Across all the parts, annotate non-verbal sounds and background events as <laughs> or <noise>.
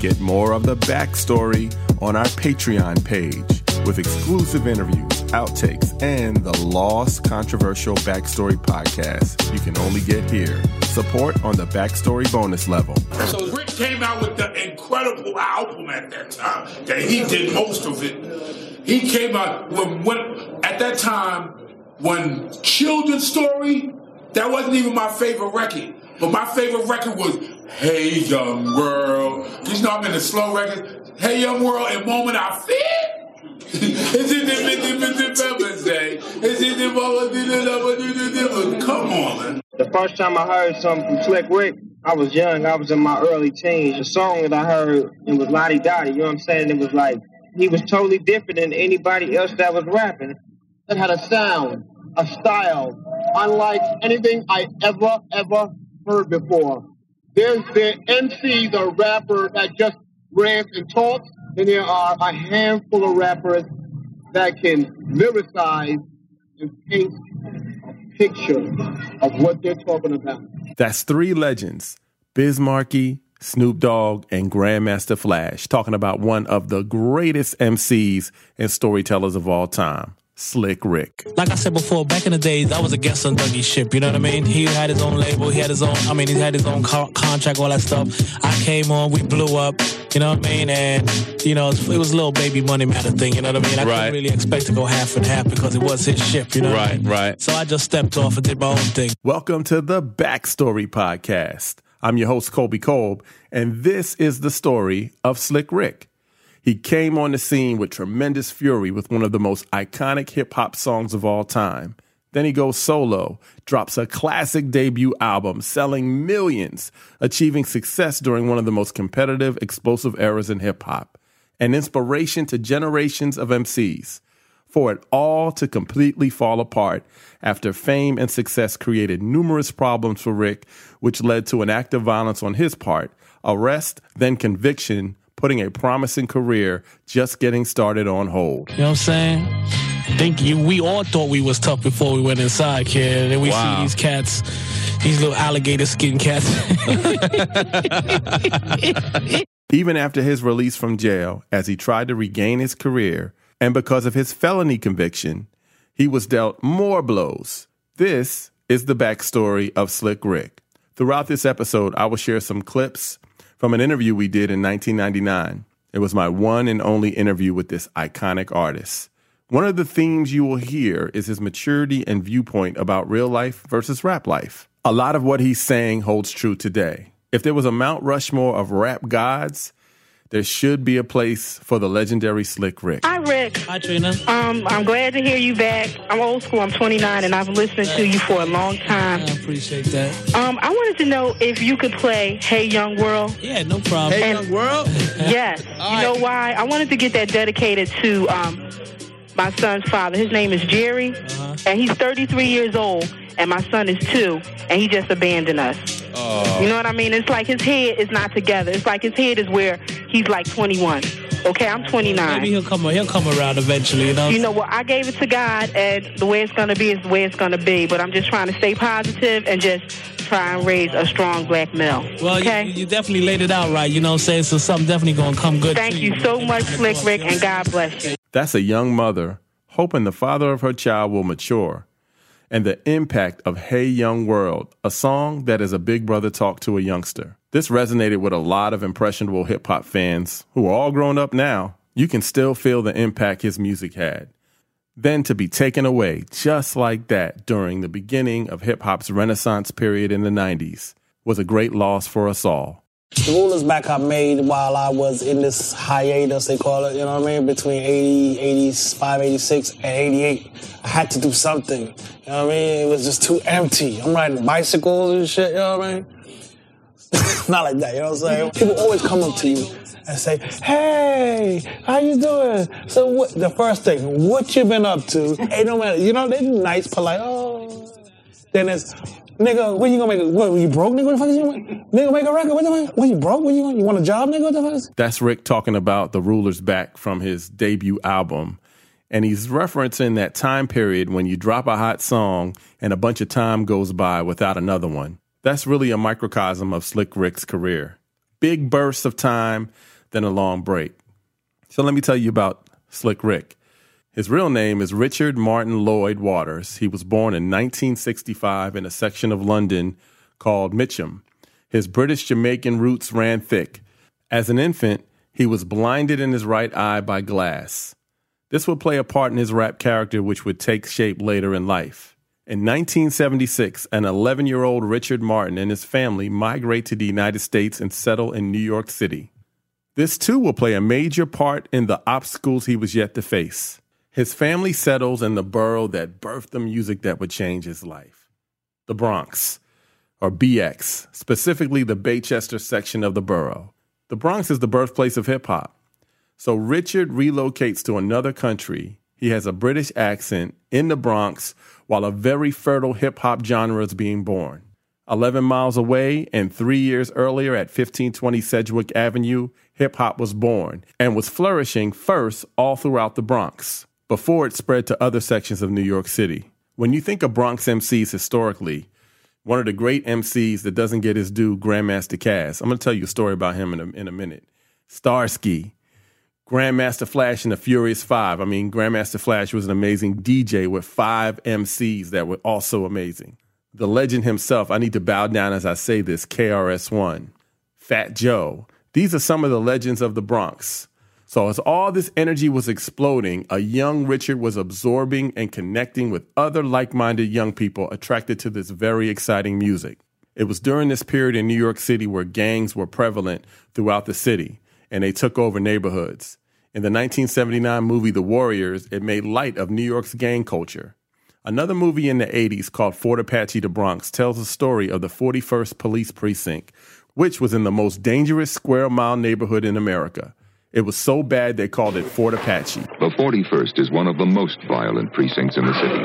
Get more of the backstory on our Patreon page with exclusive interviews, outtakes, and the Lost Controversial Backstory podcast you can only get here. Support on the Backstory bonus level. So Rick came out with the incredible album at that time. That he did most of it. He came out when, when at that time when Children's Story. That wasn't even my favorite record. But my favorite record was Hey Young World. You know I'm in the slow record. Hey Young World and Moment I Feel. <laughs> Is it the say? Is it the moment. Come on. The first time I heard something from Slick Rick, I was young. I was in my early teens. The song that I heard, it was Lottie Dottie. You know what I'm saying? It was like, he was totally different than anybody else that was rapping. It had a sound, a style, unlike anything I ever, ever heard before. There's the MCs or rapper that just rants and talks, and there are a handful of rappers that can lyricize and paint a picture of what they're talking about. That's three legends Biz Markie, Snoop Dogg, and Grandmaster Flash talking about one of the greatest MCs and storytellers of all time. Slick Rick. Like I said before, back in the days, I was a guest on Dougie's ship. You know what I mean? He had his own label. He had his own. I mean, he had his own co- contract, all that stuff. I came on, we blew up. You know what I mean? And you know, it was a little baby money matter thing. You know what I mean? I right. couldn't really expect to go half and half because it was his ship. You know? Right, right. So I just stepped off and did my own thing. Welcome to the Backstory Podcast. I'm your host, Colby Colb, and this is the story of Slick Rick. He came on the scene with tremendous fury with one of the most iconic hip hop songs of all time. Then he goes solo, drops a classic debut album, selling millions, achieving success during one of the most competitive, explosive eras in hip hop, an inspiration to generations of MCs. For it all to completely fall apart after fame and success created numerous problems for Rick, which led to an act of violence on his part, arrest, then conviction, putting a promising career just getting started on hold. You know what I'm saying? think you we all thought we was tough before we went inside, kid. And then we wow. see these cats, these little alligator skin cats. Even after his release from jail, as he tried to regain his career, and because of his felony conviction, he was dealt more blows. This is the backstory of Slick Rick. Throughout this episode, I will share some clips from an interview we did in 1999. It was my one and only interview with this iconic artist. One of the themes you will hear is his maturity and viewpoint about real life versus rap life. A lot of what he's saying holds true today. If there was a Mount Rushmore of rap gods, there should be a place for the legendary Slick Rick. Hi, Rick. Hi, Trina. Um, I'm glad to hear you back. I'm old school. I'm 29, and I've listened to you for a long time. I appreciate that. Um, I wanted to know if you could play "Hey Young World." Yeah, no problem. Hey and, Young World. <laughs> yes. you right. know why? I wanted to get that dedicated to um, my son's father. His name is Jerry, uh-huh. and he's 33 years old, and my son is two, and he just abandoned us. Oh. You know what I mean? It's like his head is not together. It's like his head is where he's like 21. Okay, I'm 29. Maybe he'll come. He'll come around eventually. You know. You know what? I gave it to God, and the way it's gonna be is the way it's gonna be. But I'm just trying to stay positive and just try and raise a strong black male. Well, okay? you, you, definitely laid it out right. You know what I'm saying? So something definitely gonna come good. Thank you, you so much, Slick Rick, and God bless you. That's a young mother hoping the father of her child will mature and the impact of Hey Young World, a song that is a big brother talk to a youngster. This resonated with a lot of impressionable hip hop fans who are all grown up now. You can still feel the impact his music had. Then to be taken away just like that during the beginning of hip hop's renaissance period in the 90s was a great loss for us all. The rulers back I made while I was in this hiatus, they call it, you know what I mean, between 80, 85, 86, and 88. I had to do something, you know what I mean? It was just too empty. I'm riding bicycles and shit, you know what I mean? <laughs> Not like that, you know what I'm saying? People always come up to you and say, "Hey, how you doing?" So what, the first thing, what you been up to? Hey, no matter, you know, they're nice, polite. Oh, then it's, Nigga, when you gonna make a, what, you broke, nigga? What the fuck is you, nigga, make a record? What the fuck? When you broke? When you, you want a job, nigga? What the fuck is? That's Rick talking about the Rulers Back from his debut album. And he's referencing that time period when you drop a hot song and a bunch of time goes by without another one. That's really a microcosm of Slick Rick's career. big bursts of time, then a long break. So let me tell you about Slick Rick. His real name is Richard Martin Lloyd Waters. He was born in 1965 in a section of London called Mitcham. His British Jamaican roots ran thick. As an infant, he was blinded in his right eye by glass. This would play a part in his rap character, which would take shape later in life. In 1976, an 11 year old Richard Martin and his family migrate to the United States and settle in New York City. This too will play a major part in the obstacles he was yet to face. His family settles in the borough that birthed the music that would change his life the Bronx, or BX, specifically the Baychester section of the borough. The Bronx is the birthplace of hip hop. So Richard relocates to another country. He has a British accent in the Bronx while a very fertile hip hop genre is being born. 11 miles away and three years earlier at 1520 Sedgwick Avenue, hip hop was born and was flourishing first all throughout the Bronx before it spread to other sections of New York City. When you think of Bronx MCs historically, one of the great MCs that doesn't get his due, Grandmaster Caz. I'm going to tell you a story about him in a, in a minute. Starski, Grandmaster Flash and the Furious Five. I mean, Grandmaster Flash was an amazing DJ with five MCs that were also amazing. The legend himself, I need to bow down as I say this, KRS-One, Fat Joe. These are some of the legends of the Bronx. So, as all this energy was exploding, a young Richard was absorbing and connecting with other like minded young people attracted to this very exciting music. It was during this period in New York City where gangs were prevalent throughout the city and they took over neighborhoods. In the 1979 movie The Warriors, it made light of New York's gang culture. Another movie in the 80s called Fort Apache the Bronx tells the story of the 41st Police Precinct, which was in the most dangerous square mile neighborhood in America. It was so bad they called it Fort Apache. The 41st is one of the most violent precincts in the city.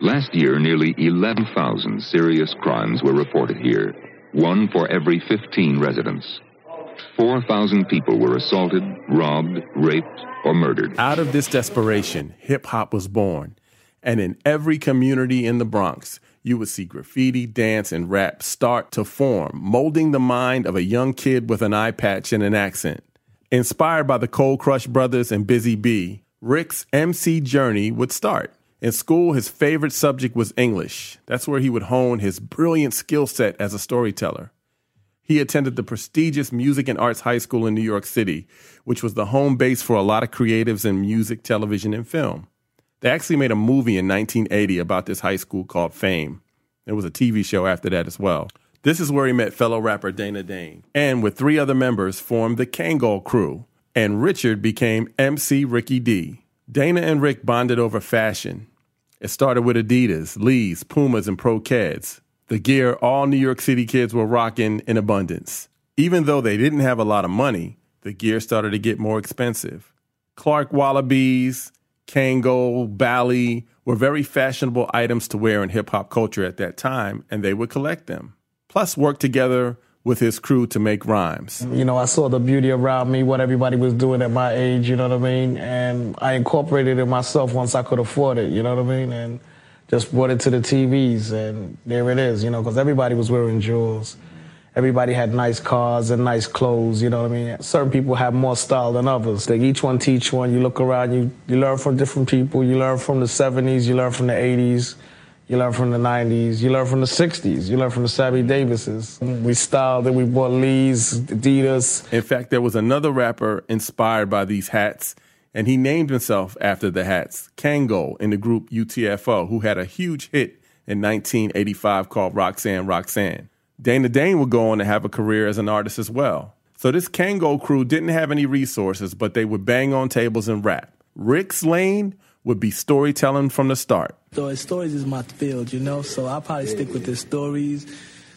Last year, nearly 11,000 serious crimes were reported here, one for every 15 residents. 4,000 people were assaulted, robbed, raped, or murdered. Out of this desperation, hip hop was born. And in every community in the Bronx, you would see graffiti, dance, and rap start to form, molding the mind of a young kid with an eye patch and an accent. Inspired by the Cold Crush Brothers and Busy Bee, Rick's MC journey would start. In school, his favorite subject was English. That's where he would hone his brilliant skill set as a storyteller. He attended the prestigious Music and Arts High School in New York City, which was the home base for a lot of creatives in music, television, and film. They actually made a movie in 1980 about this high school called Fame. There was a TV show after that as well. This is where he met fellow rapper Dana Dane, and with three other members formed the Kangol crew, and Richard became MC Ricky D. Dana and Rick bonded over fashion. It started with Adidas, Lee's, Pumas, and Pro Keds the gear all New York City kids were rocking in abundance. Even though they didn't have a lot of money, the gear started to get more expensive. Clark Wallabees, Kangol, Bally were very fashionable items to wear in hip hop culture at that time, and they would collect them. Plus, worked together with his crew to make rhymes. You know, I saw the beauty around me, what everybody was doing at my age, you know what I mean? And I incorporated it myself once I could afford it, you know what I mean? And just brought it to the TVs, and there it is, you know, because everybody was wearing jewels. Everybody had nice cars and nice clothes, you know what I mean? Certain people have more style than others. They each one teach one. You look around, you, you learn from different people. You learn from the 70s, you learn from the 80s, you learn from the 90s, you learn from the 60s, you learn from the Sammy Davises. We styled it, we bought Lee's, Adidas. In fact, there was another rapper inspired by these hats and he named himself after the hats, Kangol in the group UTFO, who had a huge hit in 1985 called Roxanne Roxanne. Dana Dane would go on to have a career as an artist as well. So this Kangol crew didn't have any resources, but they would bang on tables and rap. Rick's lane would be storytelling from the start. So stories is my field, you know, so I'll probably stick with the stories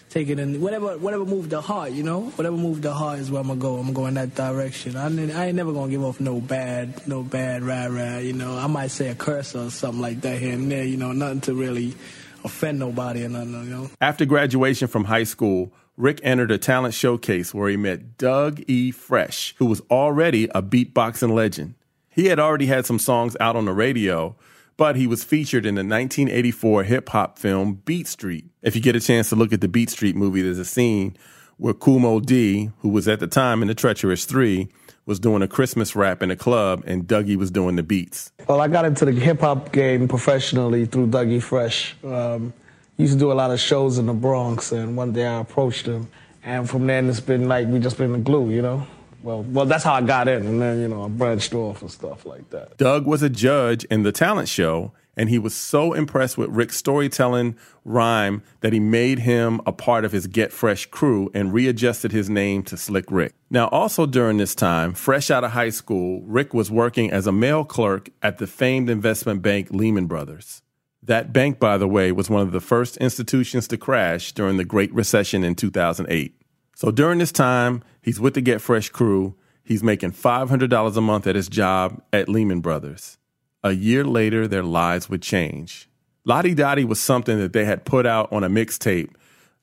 take it in whatever whatever moved the heart, you know. Whatever moved the heart is where I'm gonna go. I'm gonna go in that direction. I ain't, I ain't never gonna give off no bad, no bad rah rah. You know, I might say a curse or something like that here and there. You know, nothing to really offend nobody or nothing. You know. After graduation from high school. Rick entered a talent showcase where he met Doug E. Fresh, who was already a beatboxing legend. He had already had some songs out on the radio, but he was featured in the 1984 hip hop film Beat Street. If you get a chance to look at the Beat Street movie, there's a scene where Moe Dee, who was at the time in the Treacherous Three, was doing a Christmas rap in a club, and Dougie was doing the beats. Well, I got into the hip hop game professionally through Dougie Fresh. Um, used to do a lot of shows in the Bronx, and one day I approached him, and from then it's been like we just been the glue, you know. Well, well, that's how I got in, and then you know I branched off and stuff like that. Doug was a judge in the talent show, and he was so impressed with Rick's storytelling rhyme that he made him a part of his Get Fresh crew and readjusted his name to Slick Rick. Now, also during this time, fresh out of high school, Rick was working as a mail clerk at the famed investment bank Lehman Brothers. That bank, by the way, was one of the first institutions to crash during the Great Recession in 2008. So during this time, he's with the Get Fresh crew. He's making $500 a month at his job at Lehman Brothers. A year later, their lives would change. Lottie Dottie was something that they had put out on a mixtape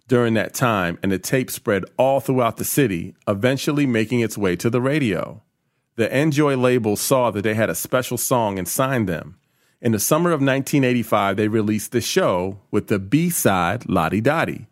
during that time, and the tape spread all throughout the city, eventually making its way to the radio. The Enjoy label saw that they had a special song and signed them. In the summer of 1985, they released the show with the B side, Lottie Dottie.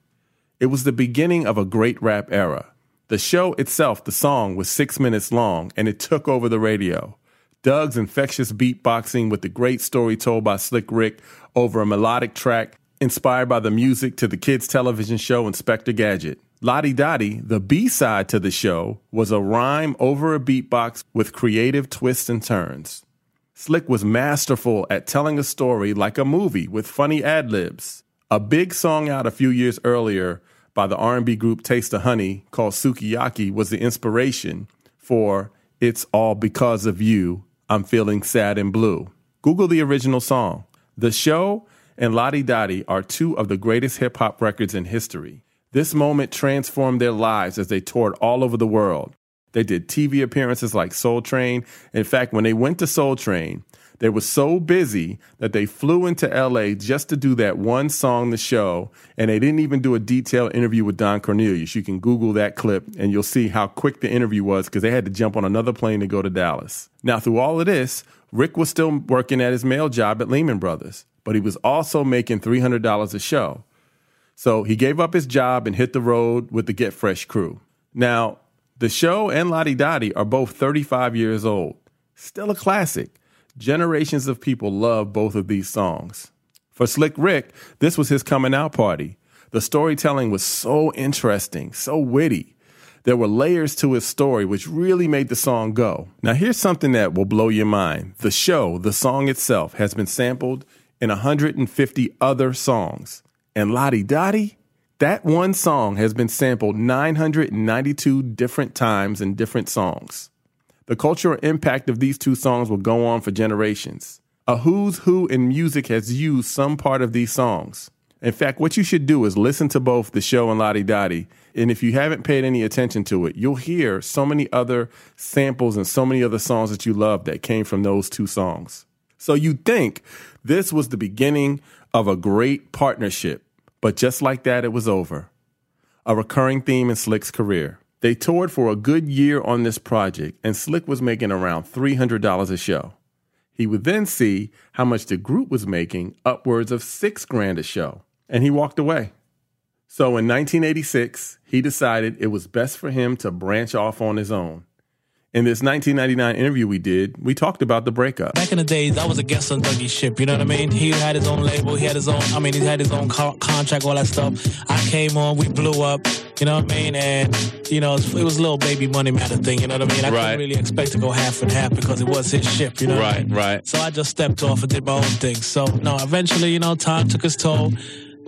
It was the beginning of a great rap era. The show itself, the song, was six minutes long, and it took over the radio. Doug's infectious beatboxing with the great story told by Slick Rick over a melodic track inspired by the music to the kids' television show Inspector Gadget. Lottie Dottie, the B side to the show, was a rhyme over a beatbox with creative twists and turns. Slick was masterful at telling a story like a movie with funny ad libs. A big song out a few years earlier by the R&B group Taste of Honey called Sukiyaki was the inspiration for It's All Because of You I'm Feeling Sad and Blue. Google the original song. The show and Lottie Dottie are two of the greatest hip hop records in history. This moment transformed their lives as they toured all over the world. They did TV appearances like Soul Train. In fact, when they went to Soul Train, they were so busy that they flew into LA just to do that one song, the show, and they didn't even do a detailed interview with Don Cornelius. You can Google that clip and you'll see how quick the interview was because they had to jump on another plane to go to Dallas. Now, through all of this, Rick was still working at his mail job at Lehman Brothers, but he was also making $300 a show. So he gave up his job and hit the road with the Get Fresh crew. Now, the show and Lottie Dottie are both 35 years old. Still a classic. Generations of people love both of these songs. For Slick Rick, this was his coming out party. The storytelling was so interesting, so witty. There were layers to his story which really made the song go. Now, here's something that will blow your mind. The show, the song itself, has been sampled in 150 other songs. And Lottie Dottie, that one song has been sampled 992 different times in different songs. The cultural impact of these two songs will go on for generations. A who's who in music has used some part of these songs. In fact, what you should do is listen to both the show and Lottie Dottie. And if you haven't paid any attention to it, you'll hear so many other samples and so many other songs that you love that came from those two songs. So you'd think this was the beginning of a great partnership. But just like that, it was over. A recurring theme in Slick's career. They toured for a good year on this project, and Slick was making around $300 a show. He would then see how much the group was making, upwards of six grand a show, and he walked away. So in 1986, he decided it was best for him to branch off on his own. In this 1999 interview we did, we talked about the breakup. Back in the days, I was a guest on Dougie's ship. You know what I mean? He had his own label. He had his own. I mean, he had his own co- contract, all that stuff. I came on. We blew up. You know what I mean? And you know, it was a little baby money matter thing. You know what I mean? I Right. couldn't really expect to go half and half because it was his ship. You know? what I Right, mean? right. So I just stepped off and did my own thing. So no, eventually, you know, time took its toll.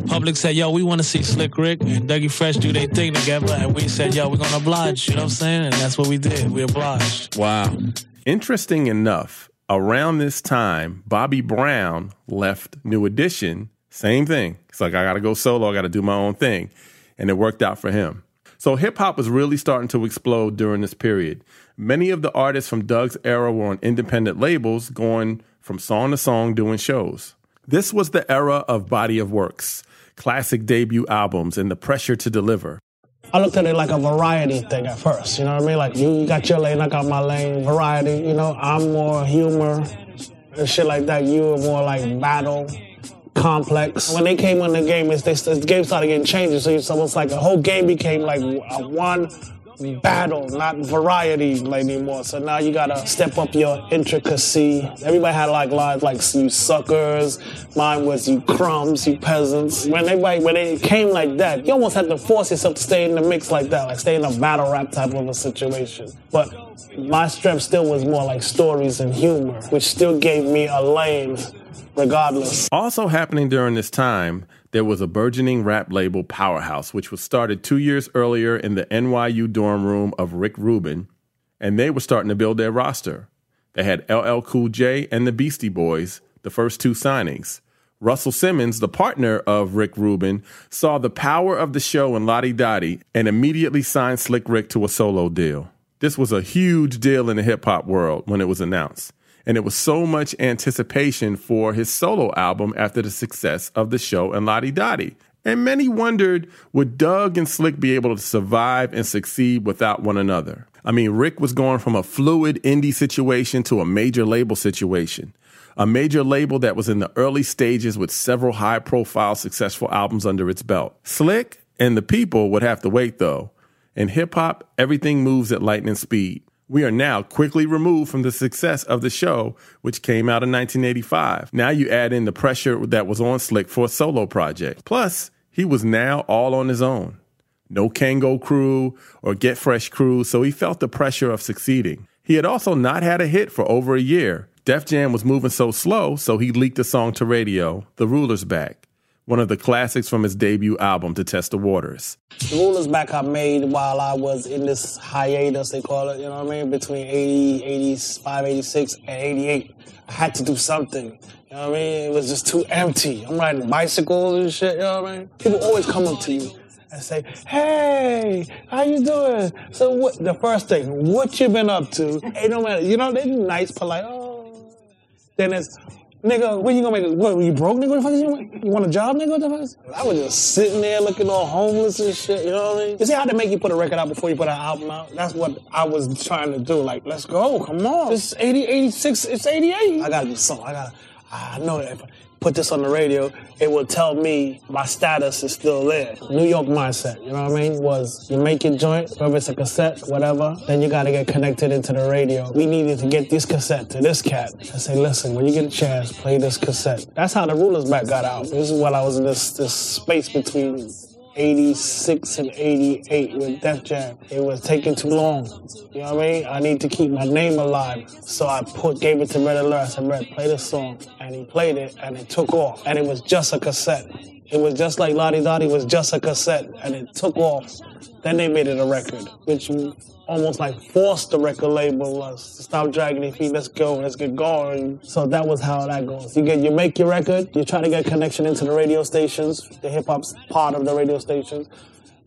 Public said, yo, we want to see Slick Rick and Dougie Fresh do their thing together. And we said, yo, we're going to oblige. You know what I'm saying? And that's what we did. We obliged. Wow. Interesting enough, around this time, Bobby Brown left New Edition. Same thing. It's like, I got to go solo. I got to do my own thing. And it worked out for him. So hip hop was really starting to explode during this period. Many of the artists from Doug's era were on independent labels, going from song to song doing shows. This was the era of body of works, classic debut albums, and the pressure to deliver. I looked at it like a variety thing at first. You know what I mean? Like you, got your lane, I got my lane. Variety. You know, I'm more humor and shit like that. You are more like battle. complex. When they came on the game, it's, they, the game started getting changed. So it's almost like the whole game became like a one battle, not variety anymore. So now you gotta step up your intricacy. Everybody had like lines like you suckers. Mine was you crumbs, you peasants. When everybody when it came like that, you almost had to force yourself to stay in the mix like that, like stay in a battle rap type of a situation. But my strength still was more like stories and humor, which still gave me a lane regardless. Also happening during this time, there was a burgeoning rap label Powerhouse, which was started two years earlier in the NYU dorm room of Rick Rubin, and they were starting to build their roster. They had LL Cool J and the Beastie Boys, the first two signings. Russell Simmons, the partner of Rick Rubin, saw the power of the show in Lodi Dodi and immediately signed Slick Rick to a solo deal. This was a huge deal in the hip hop world when it was announced and it was so much anticipation for his solo album after the success of the show and Lodi Dodi. And many wondered would Doug and Slick be able to survive and succeed without one another? I mean, Rick was going from a fluid indie situation to a major label situation. A major label that was in the early stages with several high profile successful albums under its belt. Slick and the people would have to wait though. In hip hop, everything moves at lightning speed. We are now quickly removed from the success of the show, which came out in 1985. Now you add in the pressure that was on Slick for a solo project. Plus, he was now all on his own. No Kangol crew or Get Fresh crew, so he felt the pressure of succeeding. He had also not had a hit for over a year. Def Jam was moving so slow, so he leaked a song to radio, The Ruler's Back one of the classics from his debut album, To Test the Waters. The Ruler's Back I made while I was in this hiatus, they call it, you know what I mean, between 80, 85, 86, and 88. I had to do something. You know what I mean? It was just too empty. I'm riding bicycles and shit, you know what I mean? People always come up to you and say, "Hey, how you doing?" So what? The first thing, what you been up to? Hey, no matter, you know, they're nice, polite. Oh, then it's, Nigga, when you gonna make it? What, you broke, nigga? What the fuck you, you want a job, nigga? What the fuck? I was just sitting there looking all homeless and shit, you know what I mean? You see how they make you put a record out before you put an album out? That's what I was trying to do. Like, let's go, come on. It's 80, 86, it's 88. I gotta do something. I gotta, I know that if, put this on the radio, it will tell me my status is still there. New York mindset, you know what I mean? Was you make your joint, whether it's a cassette, whatever, then you gotta get connected into the radio. We needed to get this cassette to this cat and say, listen, when you get a chance, play this cassette. That's how the Rulers Back got out. This is what I was in this this space between 86 and 88 with Def Jam. It was taking too long. You know what I mean? I need to keep my name alive. So I put gave it to Red Alert. I said, Red, play this song. And he played it and it took off. And it was just a cassette. It was just like Lodi Dodi was just a cassette and it took off. Then they made it a record, which almost like forced the record label us to stop dragging their feet. Let's go, let's get going. So that was how that goes. You get, you make your record, you try to get connection into the radio stations, the hip hop's part of the radio stations.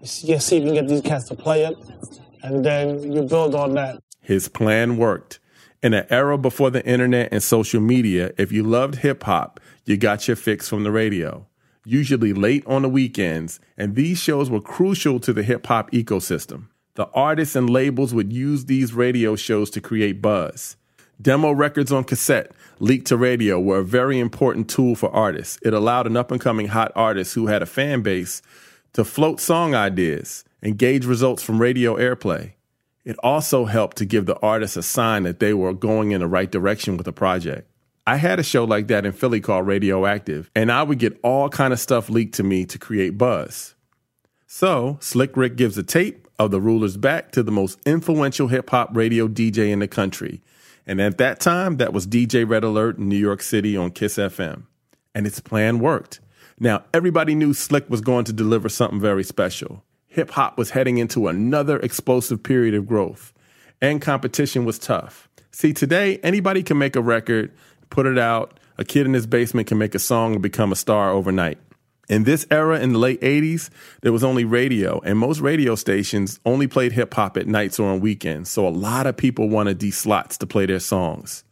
You see if you can get these cats to play it, and then you build on that. His plan worked. In an era before the internet and social media, if you loved hip hop, you got your fix from the radio. Usually late on the weekends, and these shows were crucial to the hip hop ecosystem. The artists and labels would use these radio shows to create buzz. Demo records on cassette leaked to radio were a very important tool for artists. It allowed an up and coming hot artist who had a fan base to float song ideas and gauge results from radio airplay. It also helped to give the artist a sign that they were going in the right direction with a project. I had a show like that in Philly called Radioactive, and I would get all kind of stuff leaked to me to create buzz. So, Slick Rick gives a tape of the Rulers back to the most influential hip hop radio DJ in the country. And at that time, that was DJ Red Alert in New York City on Kiss FM. And its plan worked. Now, everybody knew Slick was going to deliver something very special. Hip hop was heading into another explosive period of growth, and competition was tough. See, today, anybody can make a record, put it out. A kid in his basement can make a song and become a star overnight. In this era in the late 80s, there was only radio, and most radio stations only played hip hop at nights or on weekends. So a lot of people wanted these slots to play their songs.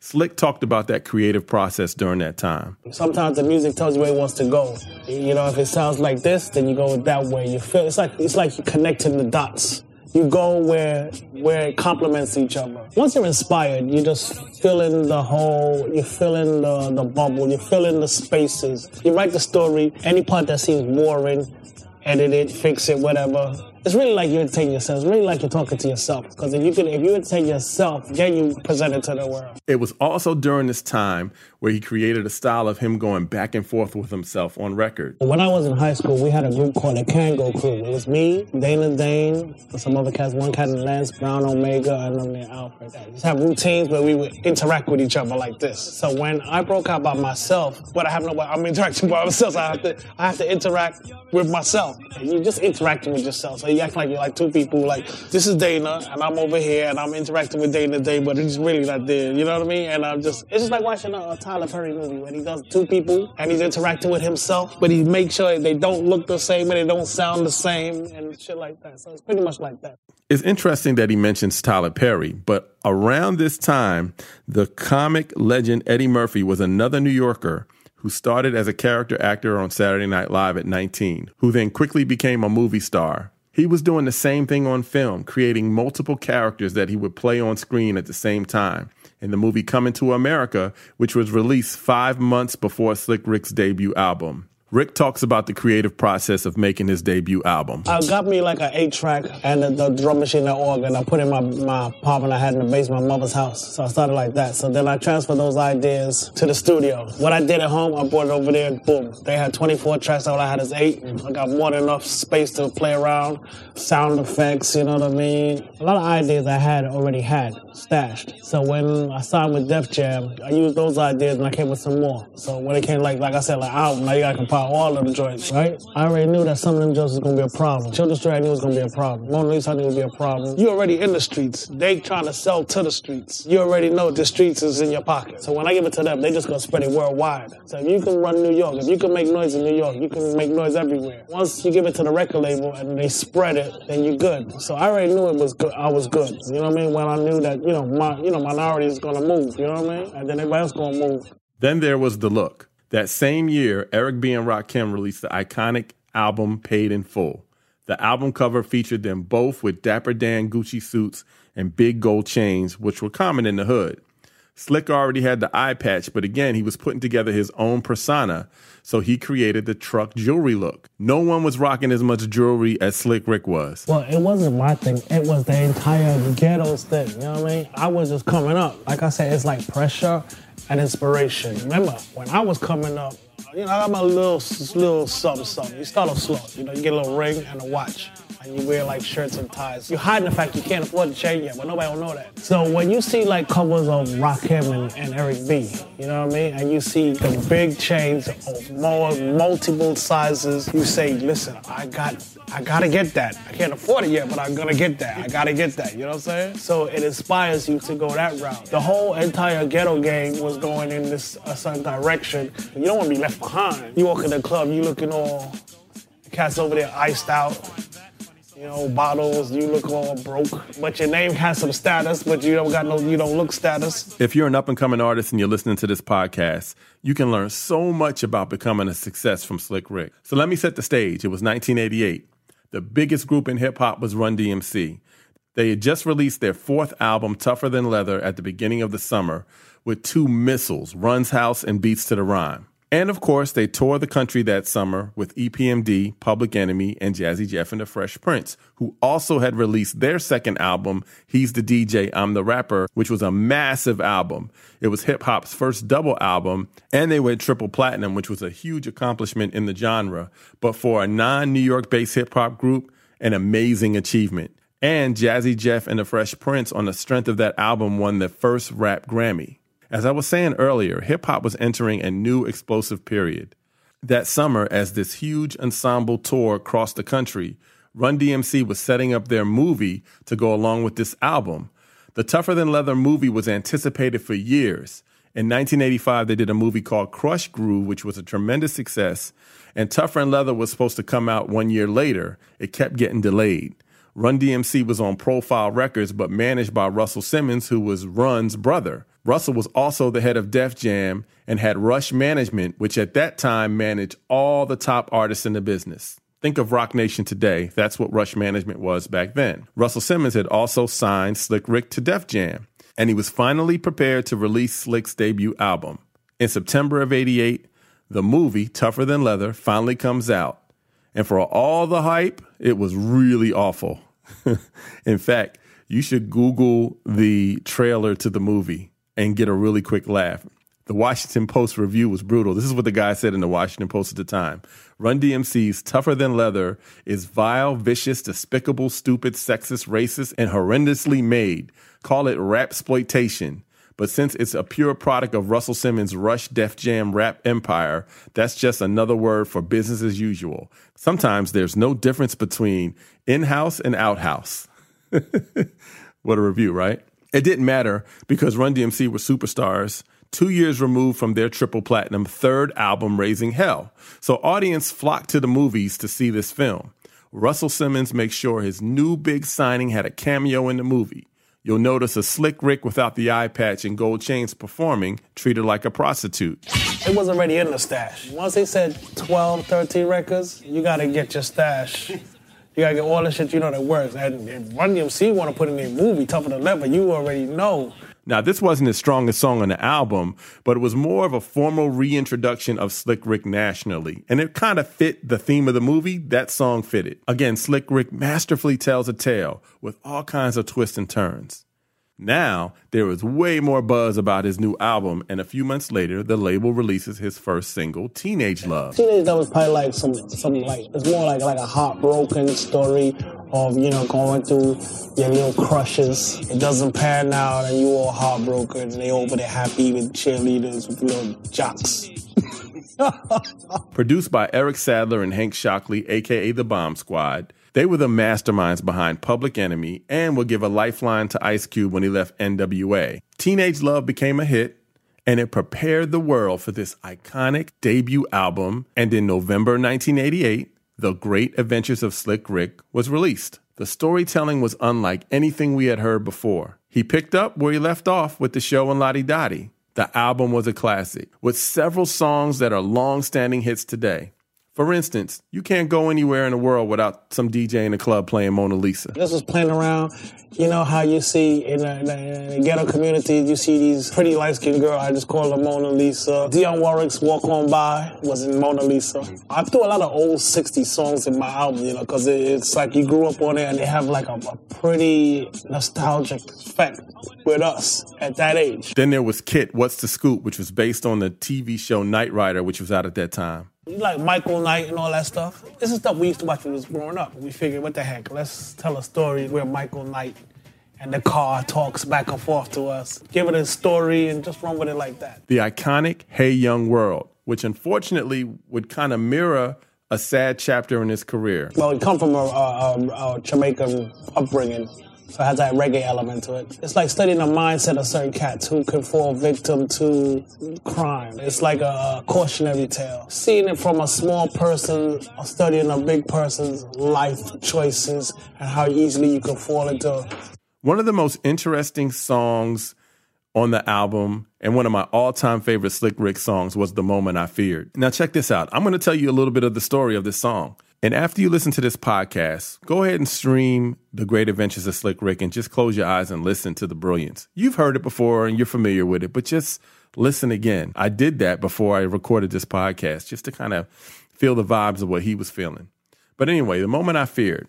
Slick talked about that creative process during that time. Sometimes the music tells you where it wants to go. You know, if it sounds like this, then you go that way. You feel it's like it's like you're connecting the dots. You go where where it complements each other. Once you're inspired, you just fill in the hole, you fill in the, the bubble, you fill in the spaces. You write the story, any part that seems boring, edit it, fix it, whatever it's really like you're entertaining yourself. It's really like you're talking to yourself. Because if you can, if you entertain yourself, then you present it to the world. It was also during this time where he created a style of him going back and forth with himself on record. When I was in high school, we had a group called the Kangol Crew. It was me, Dana Dane, some other cats, one cat Lance, Brown Omega, and named Alfred. We just have routines where we would interact with each other like this. So when I broke out by myself, but I have no, I'm interacting by myself. So I have to, I have to interact with myself. And you just interacting with yourself. So you act like you're like two people. Like this is Dana, and I'm over here, and I'm interacting with Dana Dane, but it's really not there. You know what I mean? And I'm just, it's just like watching a, a Tyler Perry movie when he does two people and he's interacting with himself, but he makes sure they don't look the same and they don't sound the same and shit like that. So it's pretty much like that. It's interesting that he mentions Tyler Perry, but around this time, the comic legend Eddie Murphy was another New Yorker who started as a character actor on Saturday Night Live at 19, who then quickly became a movie star. He was doing the same thing on film, creating multiple characters that he would play on screen at the same time in the movie Coming to America, which was released five months before Slick Rick's debut album. Rick talks about the creative process of making his debut album. I got me like an eight track and the, the drum machine and organ. I put in my, my apartment I had in the basement of my mother's house. So I started like that. So then I transferred those ideas to the studio. What I did at home, I brought it over there and boom. They had 24 tracks. All I had is eight. I got more than enough space to play around. Sound effects, you know what I mean? A lot of ideas I had already had stashed. So when I signed with Def Jam, I used those ideas and I came with some more. So when it came like, like I said, like album, now you gotta all of them joints, right? I already knew that some of them joints was gonna be a problem. Children's Story I knew was gonna be a problem. Mona Lisa I knew would be a problem. You already in the streets. They trying to sell to the streets. You already know the streets is in your pocket. So when I give it to them, they just gonna spread it worldwide. So if you can run New York, if you can make noise in New York, you can make noise everywhere. Once you give it to the record label and they spread it, then you're good. So I already knew it was good. I was good. You know what I mean? When I knew that, you know, my you know, minority is gonna move, you know what I mean? And then everybody else gonna move. Then there was the look. That same year, Eric B. and Rakim released the iconic album Paid in Full. The album cover featured them both with Dapper Dan Gucci suits and big gold chains, which were common in the hood. Slick already had the eye patch, but again, he was putting together his own persona, so he created the truck jewelry look. No one was rocking as much jewelry as Slick Rick was. Well, it wasn't my thing. It was the entire ghetto's thing. You know what I mean? I was just coming up. Like I said, it's like pressure and inspiration. Remember, when I was coming up, you know, I got my little, little something, something. You start off slow. You know, you get a little ring and a watch and you wear like shirts and ties. You're hiding the fact you can't afford the chain yet, but nobody will know that. So when you see like covers of Rakim and, and Eric B, you know what I mean, and you see the big chains of more multiple sizes, you say, listen, I got I gotta get that. I can't afford it yet, but I'm gonna get that. I gotta get that. You know what I'm saying? So it inspires you to go that route. The whole entire ghetto game was going in this a certain direction. You don't want to be left behind. You walk in the club, you looking all cats over there iced out. You know, bottles, you look all broke, but your name has some status, but you don't got no, you don't look status. If you're an up and coming artist and you're listening to this podcast, you can learn so much about becoming a success from Slick Rick. So let me set the stage. It was 1988. The biggest group in hip hop was Run DMC. They had just released their fourth album, Tougher Than Leather, at the beginning of the summer with two missiles, Run's House and Beats to the Rhyme. And of course, they toured the country that summer with EPMD, Public Enemy, and Jazzy Jeff and the Fresh Prince, who also had released their second album, He's the DJ, I'm the Rapper, which was a massive album. It was hip hop's first double album, and they went triple platinum, which was a huge accomplishment in the genre. But for a non New York based hip hop group, an amazing achievement. And Jazzy Jeff and the Fresh Prince, on the strength of that album, won the first rap Grammy. As I was saying earlier, hip hop was entering a new explosive period. That summer, as this huge ensemble tour crossed the country, Run DMC was setting up their movie to go along with this album. The Tougher Than Leather movie was anticipated for years. In 1985, they did a movie called Krush Groove, which was a tremendous success, and Tougher Than Leather was supposed to come out one year later. It kept getting delayed. Run DMC was on Profile Records, but managed by Russell Simmons, who was Run's brother. Russell was also the head of Def Jam and had Rush Management, which at that time managed all the top artists in the business. Think of Roc Nation today. That's what Rush Management was back then. Russell Simmons had also signed Slick Rick to Def Jam, and he was finally prepared to release Slick's debut album. In September of 88, the movie Tougher Than Leather finally comes out. And for all the hype, it was really awful. <laughs> In fact, you should Google the trailer to the movie and get a really quick laugh. The Washington Post review was brutal. This is what the guy said in the Washington Post at the time. Run DMC's Tougher Than Leather is vile, vicious, despicable, stupid, sexist, racist, and horrendously made. Call it rap exploitation. But since it's a pure product of Russell Simmons' Rush Def Jam rap empire, that's just another word for business as usual. Sometimes there's no difference between in house and outhouse. <laughs> what a review, right? It didn't matter because Run DMC were superstars two years removed from their triple platinum third album, Raising Hell. So audience flocked to the movies to see this film. Russell Simmons makes sure his new big signing had a cameo in the movie. You'll notice a slick Rick without the eye patch and gold chains performing, treated like a prostitute. It wasn't already in the stash. Once they said 12, 13 records, you gotta get your stash. You gotta get all the shit you know that works. And if Run DMC wanna put in a movie, Tougher Than Leather, you already know now, this wasn't his strongest song on the album, but it was more of a formal reintroduction of Slick Rick nationally. And it kind of fit the theme of the movie. That song fitted. Again, Slick Rick masterfully tells a tale with all kinds of twists and turns. Now, there was way more buzz about his new album, and a few months later, the label releases his first single, Teenage Love. Teenage Love was probably like some, something like, it's more like, like a heartbroken story of, you know, going through your little crushes. It doesn't pan out, and you all heartbroken, and they over there happy with cheerleaders with little jocks. <laughs> Produced by Eric Sadler and Hank Shocklee, aka The Bomb Squad, they were the masterminds behind Public Enemy and would give a lifeline to Ice Cube when he left NWA. Teenage Love became a hit, and it prepared the world for this iconic debut album. And in November 1988, The Great Adventures of Slick Rick was released. The storytelling was unlike anything we had heard before. He picked up where he left off with the show and Lottie Dottie. The album was a classic, with several songs that are long standing hits today. For instance, you can't go anywhere in the world without some DJ in the club playing Mona Lisa. This was playing around. You know how you see in the, in the ghetto community, you see these pretty light skinned girl. I just call her Mona Lisa. Dionne Warwick's Walk On By was in Mona Lisa. I threw a lot of old 60s songs in my album, you know, because it's like you grew up on it and they have like a, a pretty nostalgic effect with us at that age. Then there was Kit, What's the Scoop, which was based on the TV show Knight Rider, which was out at that time. You like Michael Knight and all that stuff. This is stuff we used to watch when we was growing up. We figured, what the heck? Let's tell a story where Michael Knight and the car talks back and forth to us. Give it a story and just run with it like that. The iconic Hey Young World, which unfortunately would kind of mirror a sad chapter in his career. Well, we come from a, a, a Jamaican upbringing. So it has that reggae element to it. It's like studying the mindset of certain cats who can fall victim to crime. It's like a cautionary tale. Seeing it from a small person, studying a big person's life choices and how easily you can fall into. One of the most interesting songs on the album and one of my all-time favorite Slick Rick songs was The Moment I Feared. Now check this out. I'm going to tell you a little bit of the story of this song. And after you listen to this podcast, go ahead and stream The Great Adventures of Slick Rick and just close your eyes and listen to the brilliance. You've heard it before and you're familiar with it, but just listen again. I did that before I recorded this podcast just to kind of feel the vibes of what he was feeling. But anyway, the moment I feared,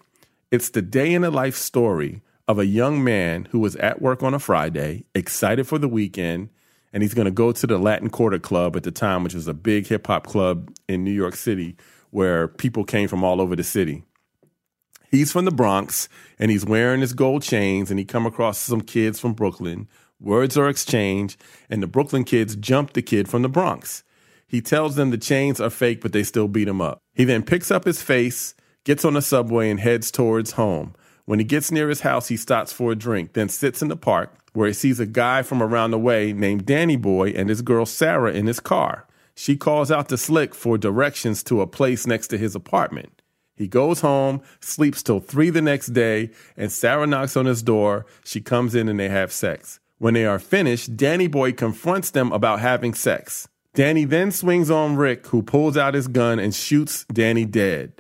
it's the day in the life story of a young man who was at work on a Friday, excited for the weekend, and he's going to go to the Latin Quarter Club at the time, which was a big hip hop club in New York City where people came from all over the city. He's from the Bronx and he's wearing his gold chains and he come across some kids from Brooklyn. Words are exchanged and the Brooklyn kids jump the kid from the Bronx. He tells them the chains are fake, but they still beat him up. He then picks up his face, gets on the subway, and heads towards home. When he gets near his house, he stops for a drink, then sits in the park where he sees a guy from around the way named Danny Boy and his girl Sarah in his car. She calls out to Slick for directions to a place next to his apartment. He goes home, sleeps till three the next day, and Sarah knocks on his door. She comes in and they have sex. When they are finished, Danny Boy confronts them about having sex. Danny then swings on Rick, who pulls out his gun and shoots Danny dead.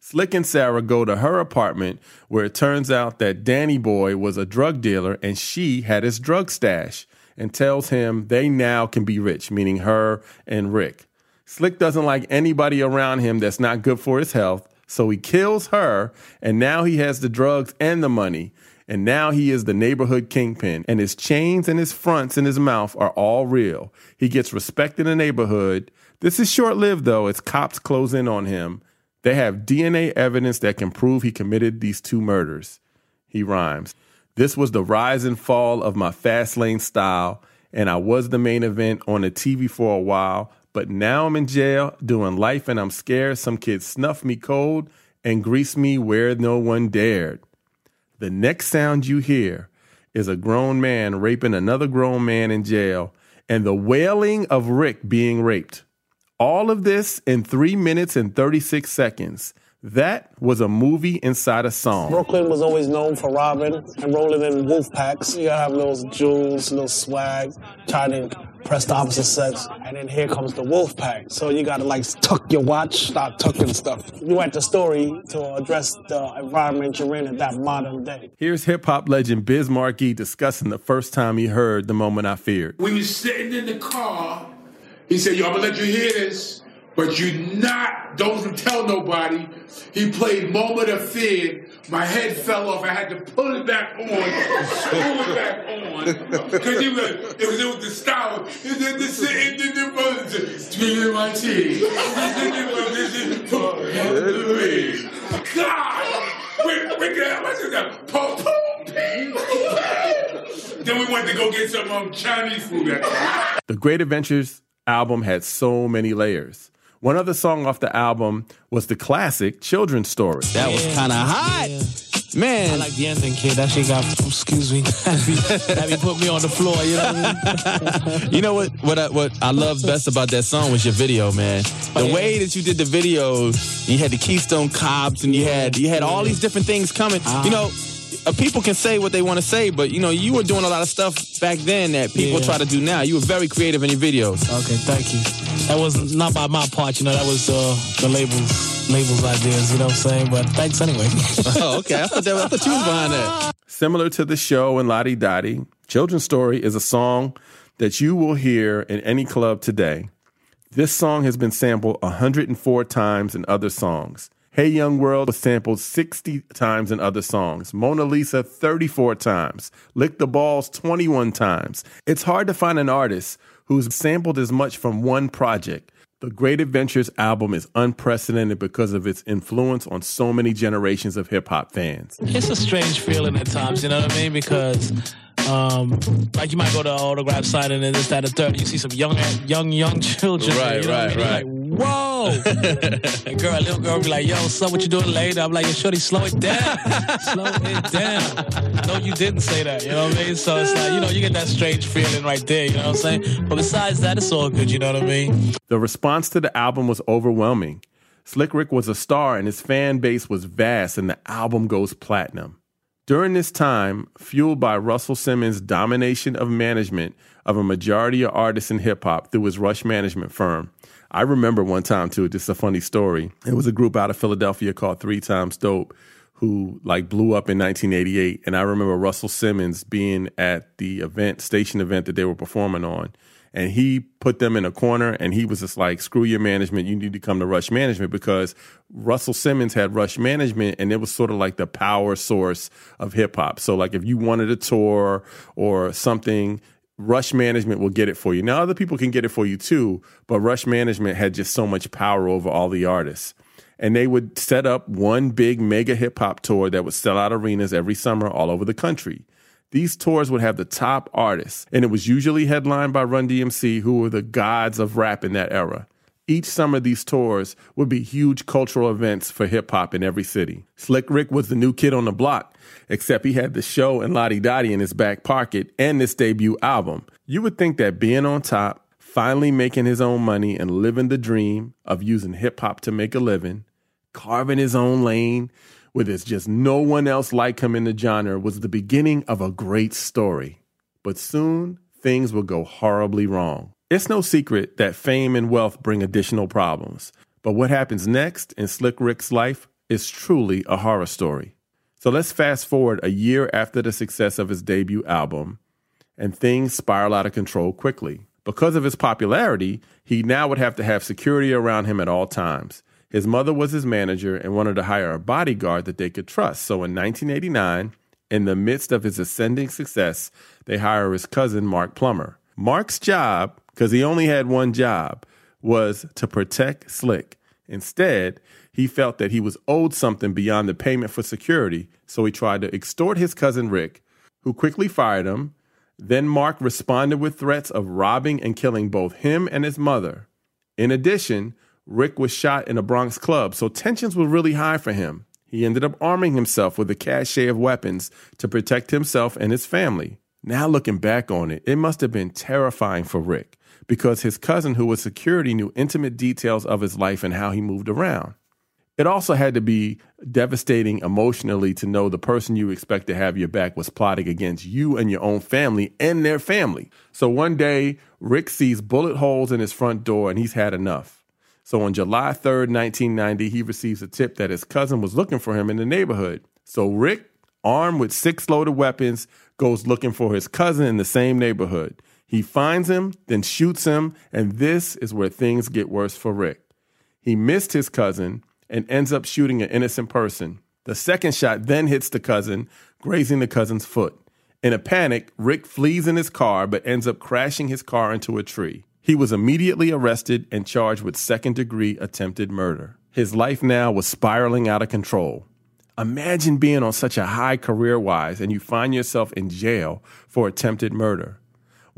Slick and Sarah go to her apartment where it turns out that Danny Boy was a drug dealer and she had his drug stash and tells him they now can be rich, meaning her and Rick. Slick doesn't like anybody around him that's not good for his health, so he kills her and now he has the drugs and the money. And now he is the neighborhood kingpin, and his chains and his fronts and his mouth are all real. He gets respect in the neighborhood. This is short lived, though, as cops close in on him. They have DNA evidence that can prove he committed these two murders. He rhymes. This was the rise and fall of my fast lane style, and I was the main event on the TV for a while. But now I'm in jail doing life, and I'm scared some kids snuff me cold and grease me where no one dared. The next sound you hear is a grown man raping another grown man in jail and the wailing of Rick being raped. All of this in three minutes and 36 seconds. That was a movie inside a song. Brooklyn was always known for robbing and rolling in wolf packs. You gotta have little jewels, little swag, trying to press the opposite sex. And then here comes the wolf pack. So you gotta like tuck your watch, start tucking stuff. You write the story to address the environment you're in at that modern day. Here's hip hop legend Biz Markie discussing the first time he heard The Moment I Feared. We was sitting in the car. He said, yo, I'm gonna let you hear this. But you not, don't tell nobody. He played Moment of Fear. My head fell off. I had to pull it back on, screw it back on. Because it was, it was, it was the style. And then the sitting in the buttons, drinking my tea. God! We got, what's it got? Pum, pum, Then we went to go get some um, Chinese food. The Great Adventures album had so many layers. One other song off the album was the classic Children's Story. That was kind of hot. Yeah. Man, I like the ending, kid. That shit got, excuse me, <laughs> that be, that be put me on the floor, you know what I mean? <laughs> you know what? What I, what I love best about that song was your video, man. The yeah. way that you did the video, you had the Keystone Cops, and you had you had all these different things coming. Uh-huh. You know, uh, people can say what they want to say, but you know, you were doing a lot of stuff back then that people Yeah. try to do now. You were very creative in your videos. Okay, thank you. That was not by my part, you know, that was uh, the labels, labels ideas, you know what I'm saying? But thanks anyway. <laughs> oh, okay. I thought, that, I thought you was behind that. <laughs> Similar to the show and La Di Da Di, Children's Story is a song that you will hear in any club today. This song has been sampled 104 times in other songs. Hey Young World was sampled 60 times in other songs. Mona Lisa 34 times. Lick the Balls 21 times. It's hard to find an artist who's sampled as much from one project. The Great Adventures album is unprecedented because of its influence on so many generations of hip hop fans. it's a strange feeling at times, you know what I mean? Because, um, like you might go to an autograph signing and this, that, and third, you see some young, young, young children. Right, you know what I right, mean? right. Like, whoa! <laughs> and girl, little girl be like, yo, son, what you doing later? I'm like, yo, shorty, slow it down. slow it down. No, you didn't say that, you know what I mean? So it's like, you know, you get that strange feeling right there, you know what I'm saying? But besides that, it's all good, you know what I mean? The response to the album was overwhelming. Slick Rick was a star and his fan base was vast, and the album goes platinum. During this time, fueled by Russell Simmons' domination of management of a majority of artists in hip hop through his Rush management firm, I remember one time too, just a funny story. It was a group out of Philadelphia called Three Times Dope who like blew up in 1988. And I remember Russell Simmons being at the event, station event that they were performing on. And he put them in a corner and he was just like, screw your management. You need to come to Rush Management because Russell Simmons had Rush Management and it was sort of like the power source of hip hop. So, like, if you wanted a tour or something, Rush Management will get it for you. Now, other people can get it for you too, but Rush Management had just so much power over all the artists and they would set up one big mega hip hop tour that would sell out arenas every summer all over the country. These tours would have the top artists, and it was usually headlined by Run DMC, who were the gods of rap in that era. Each summer, these tours would be huge cultural events for hip hop in every city. Slick Rick was the new kid on the block, except he had the show and La Di Da Di in his back pocket and this debut album. You would think that being on top, finally making his own money, and living the dream of using hip hop to make a living, carving his own lane where there's just no one else like him in the genre was the beginning of a great story. But soon, things would go horribly wrong. It's no secret that fame and wealth bring additional problems. But what happens next in Slick Rick's life is truly a horror story. So let's fast forward a year after the success of his debut album, and things spiral out of control quickly. Because of his popularity, he now would have to have security around him at all times. His mother was his manager and wanted to hire a bodyguard that they could trust. So in 1989, in the midst of his ascending success, they hire his cousin, Mark Plummer. Mark's job, because he only had one job, was to protect Slick. Instead, he felt that he was owed something beyond the payment for security, so he tried to extort his cousin Rick, who quickly fired him. Then Mark responded with threats of robbing and killing both him and his mother. In addition, Rick was shot in a Bronx club, so tensions were really high for him. He ended up arming himself with a cache of weapons to protect himself and his family. Now, looking back on it, it must have been terrifying for Rick because his cousin, who was security, knew intimate details of his life and how he moved around. It also had to be devastating emotionally to know the person you expect to have your back was plotting against you and your own family and their family. So one day, Rick sees bullet holes in his front door and he's had enough. So on July 3rd, 1990, he receives a tip that his cousin was looking for him in the neighborhood. So Rick, armed with six loaded weapons, goes looking for his cousin in the same neighborhood. He finds him, then shoots him, and this is where things get worse for Rick. He missed his cousin and ends up shooting an innocent person. The second shot then hits the cousin, grazing the cousin's foot. In a panic, Rick flees in his car but ends up crashing his car into a tree. He was immediately arrested and charged with second degree attempted murder. His life now was spiraling out of control. Imagine being on such a high career wise and you find yourself in jail for attempted murder.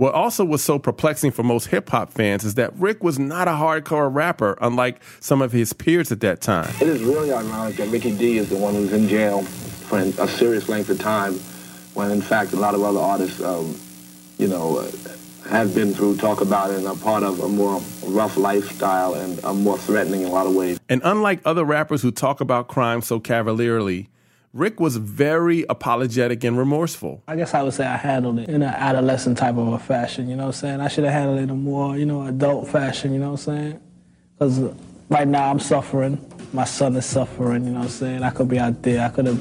What also was so perplexing for most hip hop fans is that Rick was not a hardcore rapper, unlike some of his peers at that time. It is really ironic that Ricky D is the one who's in jail for a serious length of time, when in fact a lot of other artists, um, you know, uh, have been through, talk about it, and are part of a more rough lifestyle and are more threatening in a lot of ways. And unlike other rappers who talk about crime so cavalierly, Rick was very apologetic and remorseful. I guess I would say I handled it in an adolescent type of a fashion, you know what I'm saying? I should have handled it in a more, you know, adult fashion, you know what I'm saying? Because right now I'm suffering. My son is suffering, you know what I'm saying? I could be out there. I could have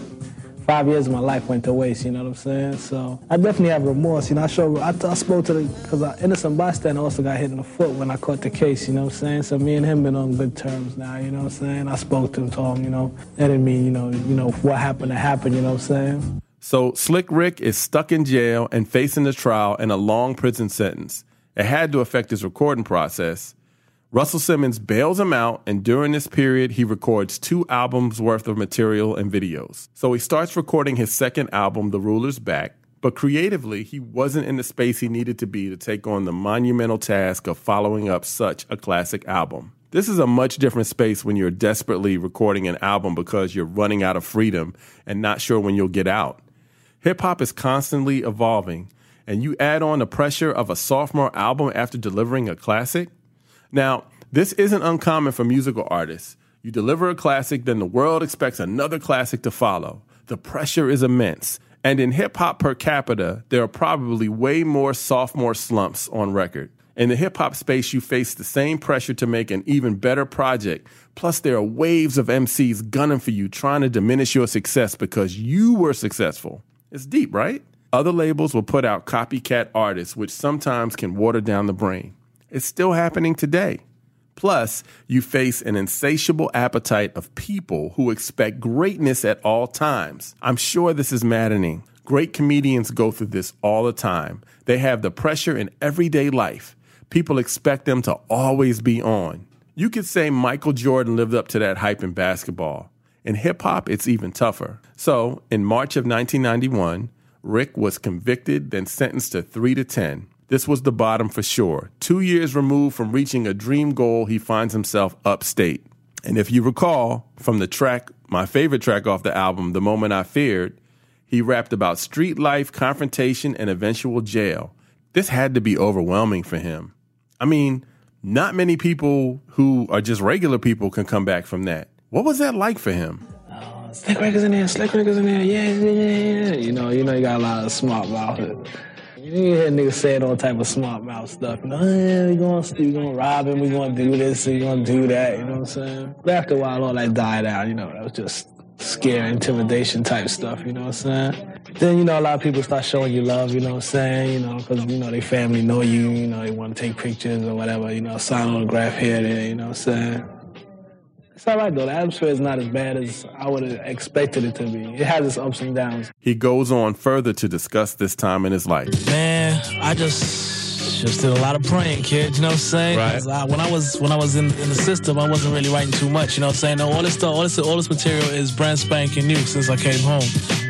five years of my life went to waste, you know what I'm saying? So I definitely have remorse, you know. I show, I, I spoke to the, because an innocent bystander also got hit in the foot when I caught the case, you know what I'm saying? So me and him been on good terms now, you know what I'm saying? I spoke to him, told him, you know, that didn't mean, you know, you know, what happened to happen, you know what I'm saying? So Slick Rick is stuck in jail and facing the trial and a long prison sentence. It had to affect his recording process. Russell Simmons bails him out, and during this period, he records two albums worth of material and videos. So he starts recording his second album, The Ruler's Back, but creatively, he wasn't in the space he needed to be to take on the monumental task of following up such a classic album. This is a much different space when you're desperately recording an album because you're running out of freedom and not sure when you'll get out. Hip hop is constantly evolving, and you add on the pressure of a sophomore album after delivering a classic. Now, this isn't uncommon for musical artists. You deliver a classic, then the world expects another classic to follow. The pressure is immense. And in hip hop per capita, there are probably way more sophomore slumps on record. In the hip hop space, you face the same pressure to make an even better project. Plus, there are waves of MCs gunning for you, trying to diminish your success because you were successful. It's deep, right? Other labels will put out copycat artists, which sometimes can water down the brain. It's still happening today. Plus, you face an insatiable appetite of people who expect greatness at all times. I'm sure this is maddening. Great comedians go through this all the time. They have the pressure in everyday life. People expect them to always be on. You could say Michael Jordan lived up to that hype in basketball. In hip hop, it's even tougher. So, in March of 1991, Rick was convicted, then sentenced to 3 to 10. This was the bottom for sure. Two years removed from reaching a dream goal, he finds himself upstate. And if you recall from the track, my favorite track off the album, The Moment I Feared, he rapped about street life, confrontation, and eventual jail. This had to be overwhelming for him. I mean, not many people who are just regular people can come back from that. What was that like for him? Slick Rick is in there, Slick is in there, yeah, yeah, yeah. You know, you know, you got a lot of smart mouth. You hear niggas saying all type of smart mouth stuff. You know, eh, we gonna we gonna rob him, we gonna do this, we gonna do that. You know what I'm saying? But after a while, all that died out. You know, that was just scare, intimidation type stuff. You know what I'm saying? Then you know a lot of people start showing you love. You know what I'm saying? You know, because you know they family know you. You know they want to take pictures or whatever. You know, sign autograph here, there. You know what I'm saying? It's all right though. The atmosphere is not as bad as I would have expected it to be. It has its ups and downs. He goes on further to discuss this time in his life. Man, I just just did a lot of praying, kid. You know what I'm saying? Right. 'Cause I, when I was when I was in, in the system, I wasn't really writing too much. You know what I'm saying? No, all this stuff, all this all this material is brand spanking new since I came home.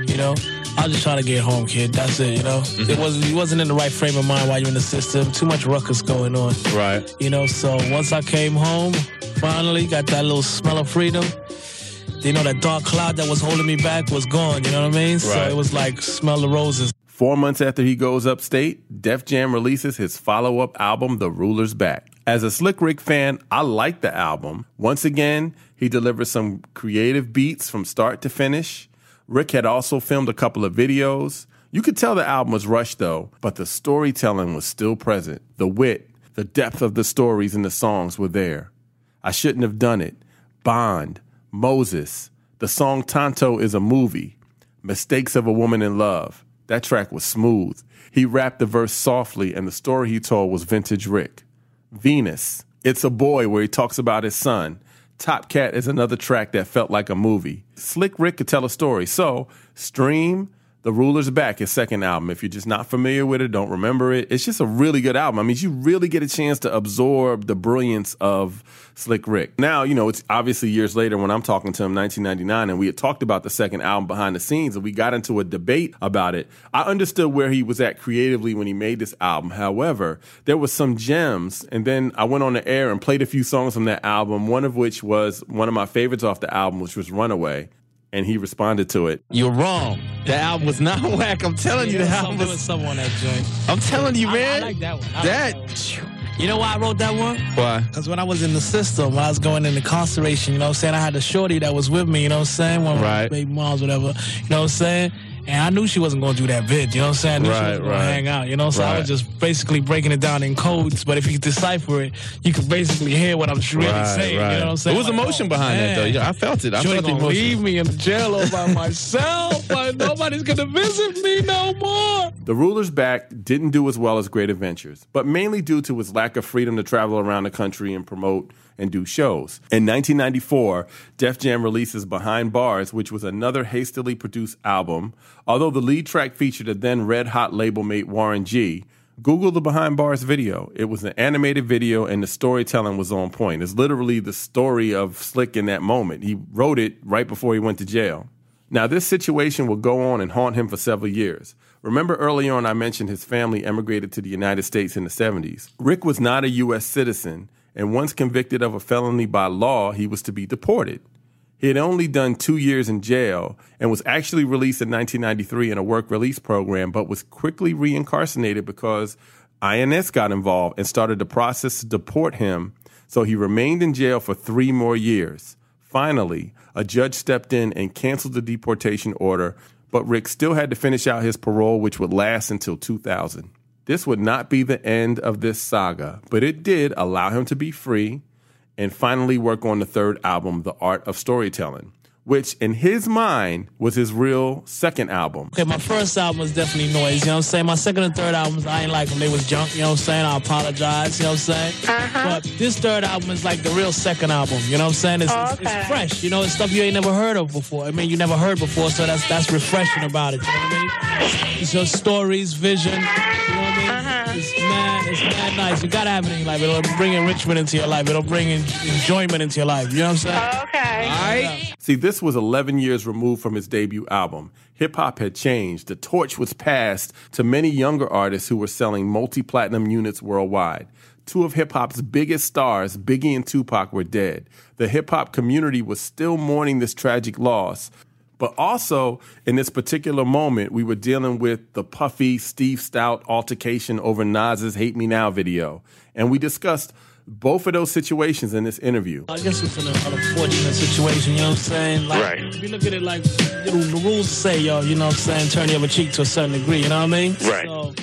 You know. I was just trying to get home, kid. That's it, you know. Mm-hmm. It wasn't you wasn't in the right frame of mind while you're in the system. Too much ruckus going on. Right. You know, so once I came home, finally got that little smell of freedom. You know, that dark cloud that was holding me back was gone. You know what I mean? So it was like smell the roses. Four months after he goes upstate, Def Jam releases his follow up album, The Ruler's Back. As a Slick Rick fan, I like the album. Once again, he delivers some creative beats from start to finish. Rick had also filmed a couple of videos. You could tell the album was rushed though, but the storytelling was still present. The wit, the depth of the stories in the songs were there. I shouldn't have done it. Bond, Moses, the song Tonto is a movie. Mistakes of a Woman in Love. That track was smooth. He rapped the verse softly, and the story he told was vintage Rick. Venus, It's a Boy, where he talks about his son. Top Cat is another track that felt like a movie. Slick Rick could tell a story. So, stream The Ruler's Back, his second album. If you're just not familiar with it, don't remember it, it's just a really good album. I mean, you really get a chance to absorb the brilliance of Slick Rick. Now, you know, it's obviously years later when I'm talking to him, 1999, and we had talked about the second album behind the scenes, and we got into a debate about it. I understood where he was at creatively when he made this album. However, there was some gems, and then I went on the air and played a few songs from that album, one of which was one of my favorites off the album, which was Runaway. And he responded to it. You're wrong. The album was not <laughs> whack. I'm telling you, the There album some- there was was. some on that joint. I'm telling you, man. I, like that one. I like That. that one. You know why I wrote that one? Why? Because when I was in the system, when I was going into incarceration, you know what I'm saying? I had a shorty that was with me, you know what I'm saying? One Right. baby moms, whatever. You know what I'm saying? And I knew she wasn't going to do that vid, you know what I'm saying? I knew she Right, was right. hang out, you know? So I Right. was just basically breaking it down in codes. But if you decipher it, you can basically hear what I'm really Right, saying. right. You know what I'm saying? There was Like, emotion oh, behind that, though. Yeah, I felt it. I Shorty felt the gonna emotion. leave me in the jail all by <laughs> myself. like nobody's gonna visit me no more. The Ruler's Back didn't do as well as Great Adventures, but mainly due to his lack of freedom to travel around the country and promote and do shows. In 1994, Def Jam releases Behind Bars, which was another hastily produced album. Although the lead track featured a then red hot label mate Warren G. Google the Behind Bars video. It was an animated video and the storytelling was on point. It's literally the story of Slick in that moment. He wrote it right before he went to jail. Now, this situation will go on and haunt him for several years. Remember early on, I mentioned his family emigrated to the United States in the 70s. Rick was not a U.S. citizen, and once convicted of a felony by law, he was to be deported. He had only done two years in jail and was actually released in 1993 in a work release program, but was quickly reincarcerated because INS got involved and started the process to deport him. So he remained in jail for three more years. Finally, a judge stepped in and canceled the deportation order, but Rick still had to finish out his parole, which would last until 2000. This would not be the end of this saga, but it did allow him to be free and finally work on the third album, The Art of Storytelling, which in his mind was his real second album. Okay, my first album was definitely noise, you know what I'm saying? My second and third albums, I ain't like them. They was junk, you know what I'm saying? I apologize, you know what I'm saying? Uh-huh. But this third album is like the real second album, you know what I'm saying? It's, it's, it's fresh, you know, it's stuff you ain't never heard of before. I mean, you never heard before, so that's that's refreshing about it, you know what I mean? It's just stories, vision, you know what I mean? Uh-huh. It's mad, it's mad nice. You gotta have it in your life. It'll bring enrichment into your life. It'll bring en- enjoyment into your life, you know what I'm saying? Okay. All right. See, this was 11 years removed from his debut album. Hip hop had changed. The torch was passed to many younger artists who were selling multi platinum units worldwide. Two of hip hop's biggest stars, Biggie and Tupac, were dead. The hip hop community was still mourning this tragic loss. But also, in this particular moment, we were dealing with the puffy Steve Stoute altercation over Nas's Hate Me Now video. And we discussed both of those situations in this interview. I guess it's an unfortunate situation, you know what I'm saying? Like, Right. If you look at it like the rules say, yo, you know what I'm saying, turn the other cheek to a certain degree, you know what I mean? Right. So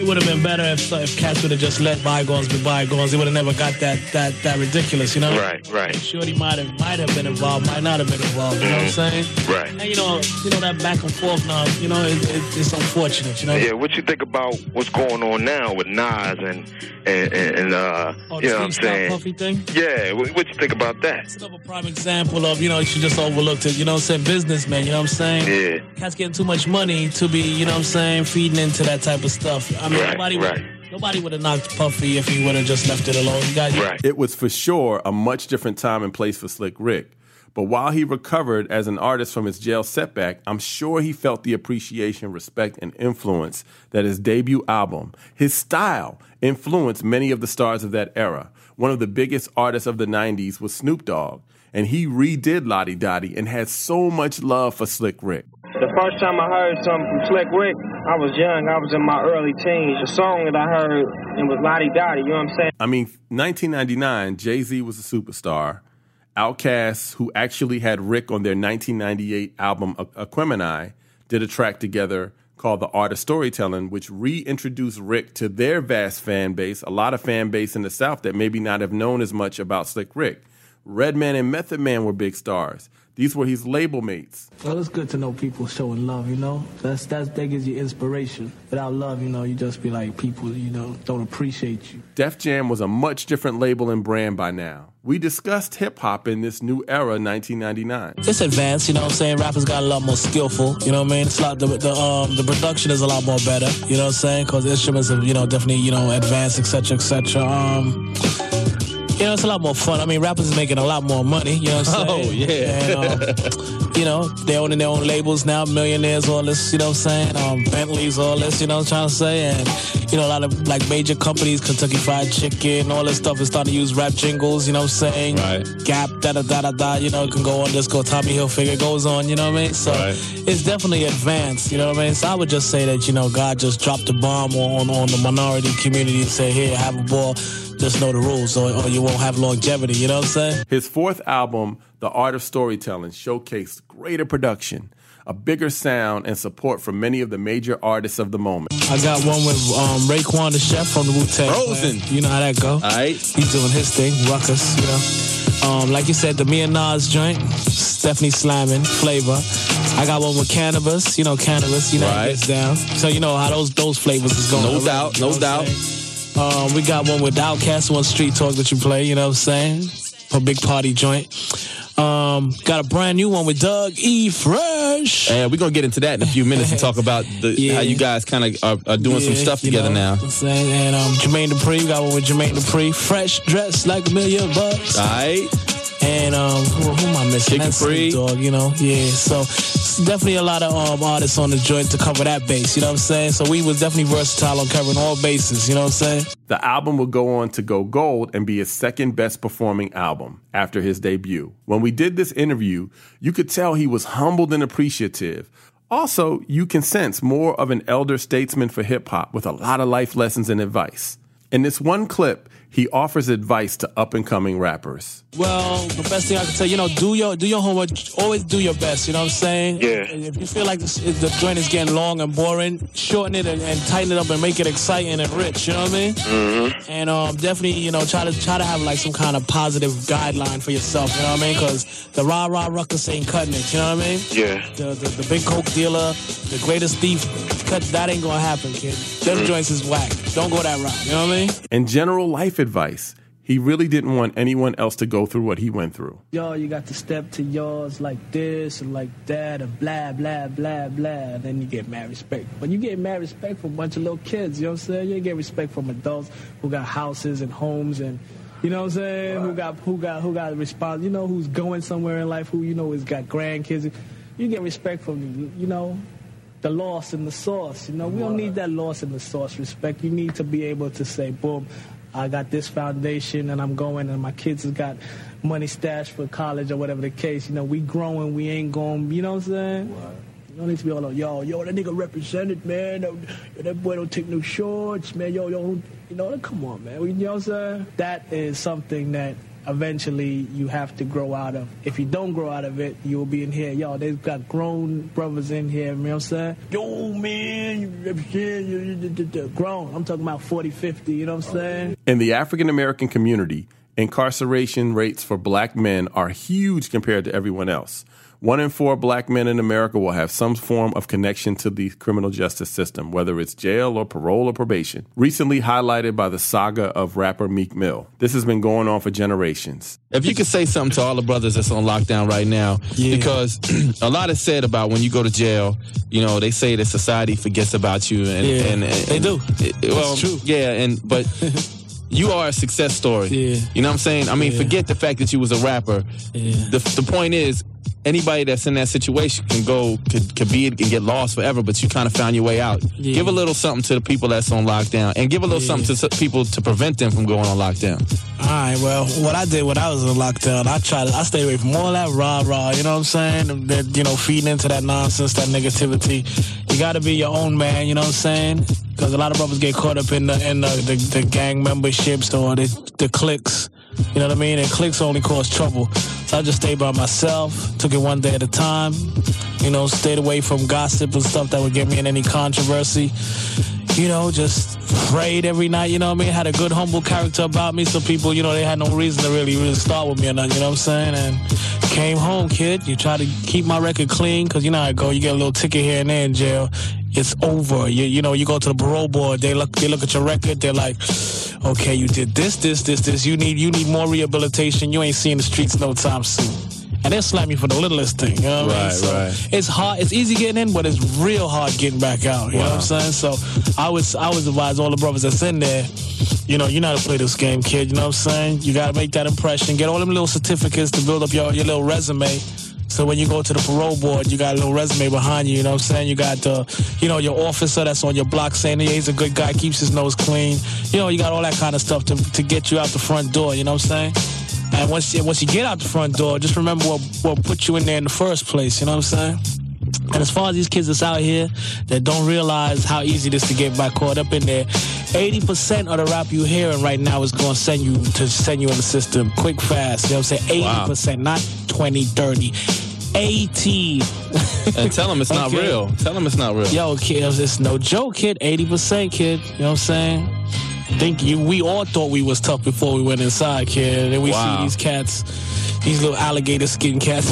It would have been better if if cats would have just let bygones be bygones. They would have never got that that that ridiculous, you know. Right, right. Shorty might have might have been involved, might not have been involved. You know what I'm saying? Right. And you know, you know that back and forth now. You know, it, it, it's unfortunate. You know. Yeah, what you think about what's going on now with Nas and and, and, and uh, Oh, you know what I'm saying? Puffy thing. Yeah, what, what you think about that? It's another prime example of you know she just overlooked it. You know what I'm saying? Businessman. You know what I'm saying? Yeah. Cats getting too much money to be. You know what I'm saying? Feeding into that type of stuff. I mean, Right, nobody right. would. Nobody would have knocked Puffy if he would have just left it alone. You got It was for sure a much different time and place for Slick Rick. But while he recovered as an artist from his jail setback, I'm sure he felt the appreciation, respect, and influence that his debut album, his style, influenced many of the stars of that era. One of the biggest artists of the 90s was Snoop Dogg, and he redid La Di Da Di and had so much love for Slick Rick. The first time I heard something from Slick Rick, I was young. I was in my early teens. The song that I heard it was La Di Da Di. You know what I'm saying? I mean, 1999, Jay Z was a superstar. Outkast, who actually had Rick on their 1998 album Aquemini, did a track together called The Art of Storytelling, which reintroduced Rick to their vast fan base, a lot of fan base in the South that maybe not have known as much about Slick Rick. Redman and Method Man were big stars. These were his label mates. Well, it's good to know people showing love. You know, that's that's that gives you inspiration. Without love, you know, you just be like people, you know, don't appreciate you. Def Jam was a much different label and brand by now. We discussed hip hop in this new era, 1999. It's advanced, you know what I'm saying? Rappers got a lot more skillful, you know what I mean? It's a lot, the, the, um, the production is a lot more better, you know what I'm saying? Because instruments have, you know, definitely, you know, advanced, etc., etc. Um, you know, it's a lot more fun. I mean, rappers is making a lot more money, you know what I'm saying? Oh, yeah. And, um, you know, they owning their own labels now, millionaires, all this, you know what I'm saying? Um, Bentleys, all this, you know what I'm trying to say? And, you know, a lot of like major companies, Kentucky Fried Chicken, all this stuff is starting to use rap jingles, you know what I'm saying? Right. Gap, da da da da da, you know, it can go on disco, Tommy Hilfiger goes on, you know what I mean? So Right. it's definitely advanced, you know what I mean? So I would just say that, you know, God just dropped a bomb on, on the minority community and say, here, have a ball, just know the rules or, or you won't have longevity, you know what I'm saying? His fourth album, The Art of Storytelling, showcased greater production, a bigger sound, and support from many of the major artists of the moment. I got one with um, Raekwon the chef from the Wu Tang. Frozen. You know how that go. All right. He's doing his thing, ruckus, you know. Um, like you said, the me and Nas joint, Stephanie slamming, flavor. I got one with Canibus, you know, Canibus, you know, how it gets down. So you know how those those flavors is going. No already, doubt, you no what I'm doubt. Um, we got one with Outkast, one Street Talk that you play, you know what I'm saying? A big party joint. Um, got a brand new one with Doug E. Fresh. And we're gonna get into that in a few minutes and talk <laughs> about the, Yeah. how you guys kind of are, are doing some Yeah, stuff you together know now. what I'm saying? And um, Jermaine Dupri, we got one with Jermaine Dupri. Fresh dressed like a million bucks. All right. And um, who, who am I missing? Chicken That's Free. Dogg, you know. Yeah, so definitely a lot of um, artists on the joint to cover that base. You know what I'm saying? So we was definitely versatile on covering all bases. You know what I'm saying? The album would go on to go gold and be his second best performing album after his debut. When we did this interview, you could tell he was humbled and appreciative. Also, you can sense more of an elder statesman for hip hop with a lot of life lessons and advice. In this one clip, he offers advice to up and coming rappers. Well, the best thing I can tell you, you know, do your do your homework. Always do your best. You know what I'm saying? Yeah. If you feel like this, the joint is getting long and boring, shorten it and, and tighten it up and make it exciting and rich. You know what I mean? Mm-hmm. And um, definitely, you know, try to try to have like some kind of positive guideline for yourself. You know what I mean? Because the rah rah ruckus ain't cutting it. You know what I mean? Yeah. The, the the big coke dealer, the greatest thief, cut that ain't gonna happen, kid. Them Mm-hmm. joints is whack. Don't go that route. You know what I mean? And general life advice. He really didn't want anyone else to go through what he went through. Yo, you got to step to yours like this and like that and blah, blah, blah, blah. Then you get mad respect. But you get mad respect from a bunch of little kids, you know what I'm saying? You get respect from adults who got houses and homes and you know what I'm saying? Who got who got who got response you know who's going somewhere in life, who you know has got grandkids. You get respect from you know the loss and the source. You know, we don't need that loss and the source respect. You need to be able to say, boom, I got this foundation and I'm going and my kids has got money stashed for college or whatever the case. You know, we growing, we ain't going, you know what I'm saying? You don't need to be all like, yo, yo, that nigga represented, man. Yo, that boy don't take no shorts, man. Yo, yo, you know, come on, man. You know what I'm saying? That is something that eventually you have to grow out of. If you don't grow out of it, you'll be in here. Yo, they've got grown brothers in here. You know what I'm saying? Yo, man, you're grown. I'm talking about 40, 50. You know what I'm saying? In the African American community, incarceration rates for black men are huge compared to everyone else. One in four black men in America will have some form of connection to the criminal justice system, whether it's jail or parole or probation. Recently highlighted by the saga of rapper Meek Mill. This has been going on for generations. If you could say something to all the brothers that's on lockdown right now, Yeah. because <clears throat> a lot is said about when you go to jail, you know, they say that society forgets about you, and, Yeah, and, and they do. it- well, true. yeah, and but <laughs> you are a success story. Yeah. You know what I'm saying? I mean, Yeah. forget the fact that you was a rapper. Yeah. The the point is. Anybody that's in that situation can go, could, could be, and get lost forever, but you kind of found your way out. Yeah. Give a little something to the people that's on lockdown, and give a little Yeah. something to people to prevent them from going on lockdown. All right, well, what I did when I was in lockdown, I tried, I stayed away from all that rah rah, you know what I'm saying? That, you know, feeding into that nonsense, that negativity. You got to be your own man, you know what I'm saying? Because a lot of brothers get caught up in the in the, the, the gang memberships or the, the cliques. You know what I mean? And cliques only cause trouble. So I just stayed by myself, took it one day at a time. You know, stayed away from gossip and stuff that would get me in any controversy you know, just prayed every night, you know what I mean? Had a good, humble character about me, so people, you know, they had no reason to really, really start with me or nothing, you know what I'm saying? And came home, kid. You try to keep my record clean, because you know how it go. You get a little ticket here and there in jail. It's over. You, you know, you go to the parole board, they look, they look at your record, they're like, okay, you did this, this, this, this. You need, you need more rehabilitation. You ain't seeing the streets no time soon. And they'll slap you for the littlest thing, you know what I mean? Right, So right. it's hard. It's easy getting in, but it's real hard getting back out. You know what I'm saying? So I was I was advise all the brothers that's in there. You know, you know how to play this game, kid. You know what I'm saying? You got to make that impression. Get all them little certificates to build up your your little resume. So when you go to the parole board, you got a little resume behind you. You know what I'm saying? You got the, you know, your officer that's on your block saying yeah, he's a good guy, keeps his nose clean. You know, you got all that kind of stuff to to get you out the front door. You know what I'm saying? And once you, once you get out the front door, just remember what, what put you in there in the first place. You know what I'm saying? And as far as these kids that's out here that don't realize how easy it is to get back caught up in there, 80% of the rap you hearing right now is going to send you to send you in the system quick, fast. You know what I'm saying? 80%, not 20, 30. 80. And tell them it's not Okay. real. Tell them it's not real. Yo, kid, it's no joke, kid. 80%, kid. You know what I'm saying? Think you we all thought we was tough before we went inside, kid. And then we Wow. see these cats, these little alligator skin cats.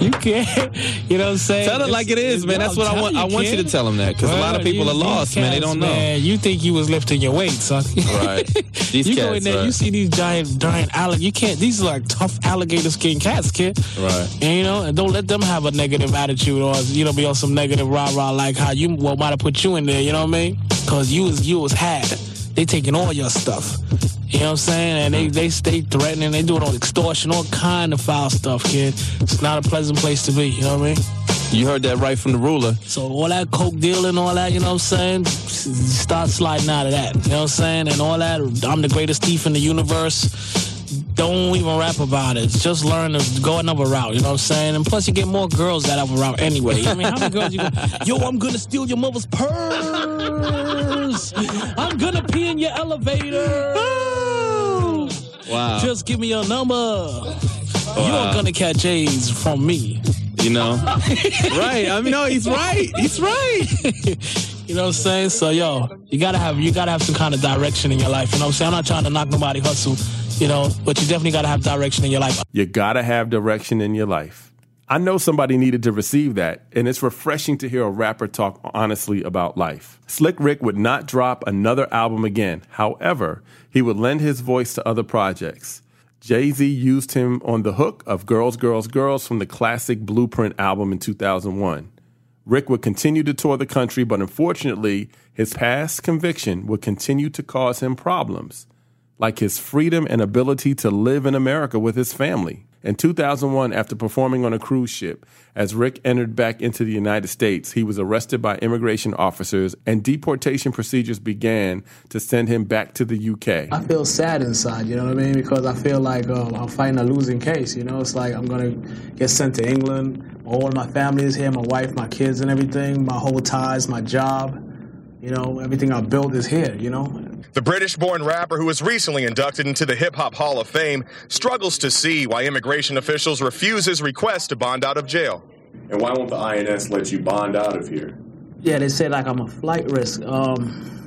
you can't, you know what I'm saying? Tell it like it is, man. That's what I want. I want you to tell them that because a lot of people are lost, man. They don't know. Man, you think you was lifting your weight, son? Right. <laughs> These you go in there, right. you see these giant, giant alligator. You can't. These are like tough alligator skin cats, kid. Right. And, you know, and don't let them have a negative attitude or you know be on some negative rah rah like how you well might have put you in there. You know what I mean? Because you was you was had. They taking all your stuff. You know what I'm saying? And they they stay threatening. They doing all extortion, all kind of foul stuff, kid. It's not a pleasant place to be. You know what I mean? You heard that right from the ruler. So all that coke dealing, all that, you know what I'm saying? Start sliding out of that. You know what I'm saying? And all that. I'm the greatest thief in the universe. Don't even rap about it. Just learn to go another route. You know what I'm saying? And plus, you get more girls that have a route anyway. I mean, how many girls you go? Yo, I'm gonna steal your mother's purse. I'm gonna pee in your elevator. Wow. Just give me your number. Wow. You're gonna catch AIDS from me. You know? <laughs> right. I mean, no, he's right. He's right. You know what I'm saying? So yo, you gotta have you gotta have some kind of direction in your life. You know what I'm saying? I'm not trying to knock nobody hustle, you know, but you definitely gotta have direction in your life. You gotta have direction in your life. I know somebody needed to receive that, and it's refreshing to hear a rapper talk honestly about life. Slick Rick would not drop another album again. However, he would lend his voice to other projects. Jay Z used him on the hook of Girls, Girls, Girls from the classic Blueprint album in 2001. Rick would continue to tour the country, but unfortunately, his past conviction would continue to cause him problems, like his freedom and ability to live in America with his family. In 2001, after performing on a cruise ship, as Rick entered back into the United States, he was arrested by immigration officers and deportation procedures began to send him back to the UK. I feel sad inside, you know what I mean? Because I feel like um, I'm fighting a losing case, you know? It's like I'm gonna get sent to England. All my family is here, my wife, my kids, and everything, my whole ties, my job. You know, everything I built is here, you know? The British born rapper who was recently inducted into the Hip Hop Hall of Fame struggles to see why immigration officials refuse his request to bond out of jail. And why won't the INS let you bond out of here? Yeah, they say like I'm a flight risk. Um,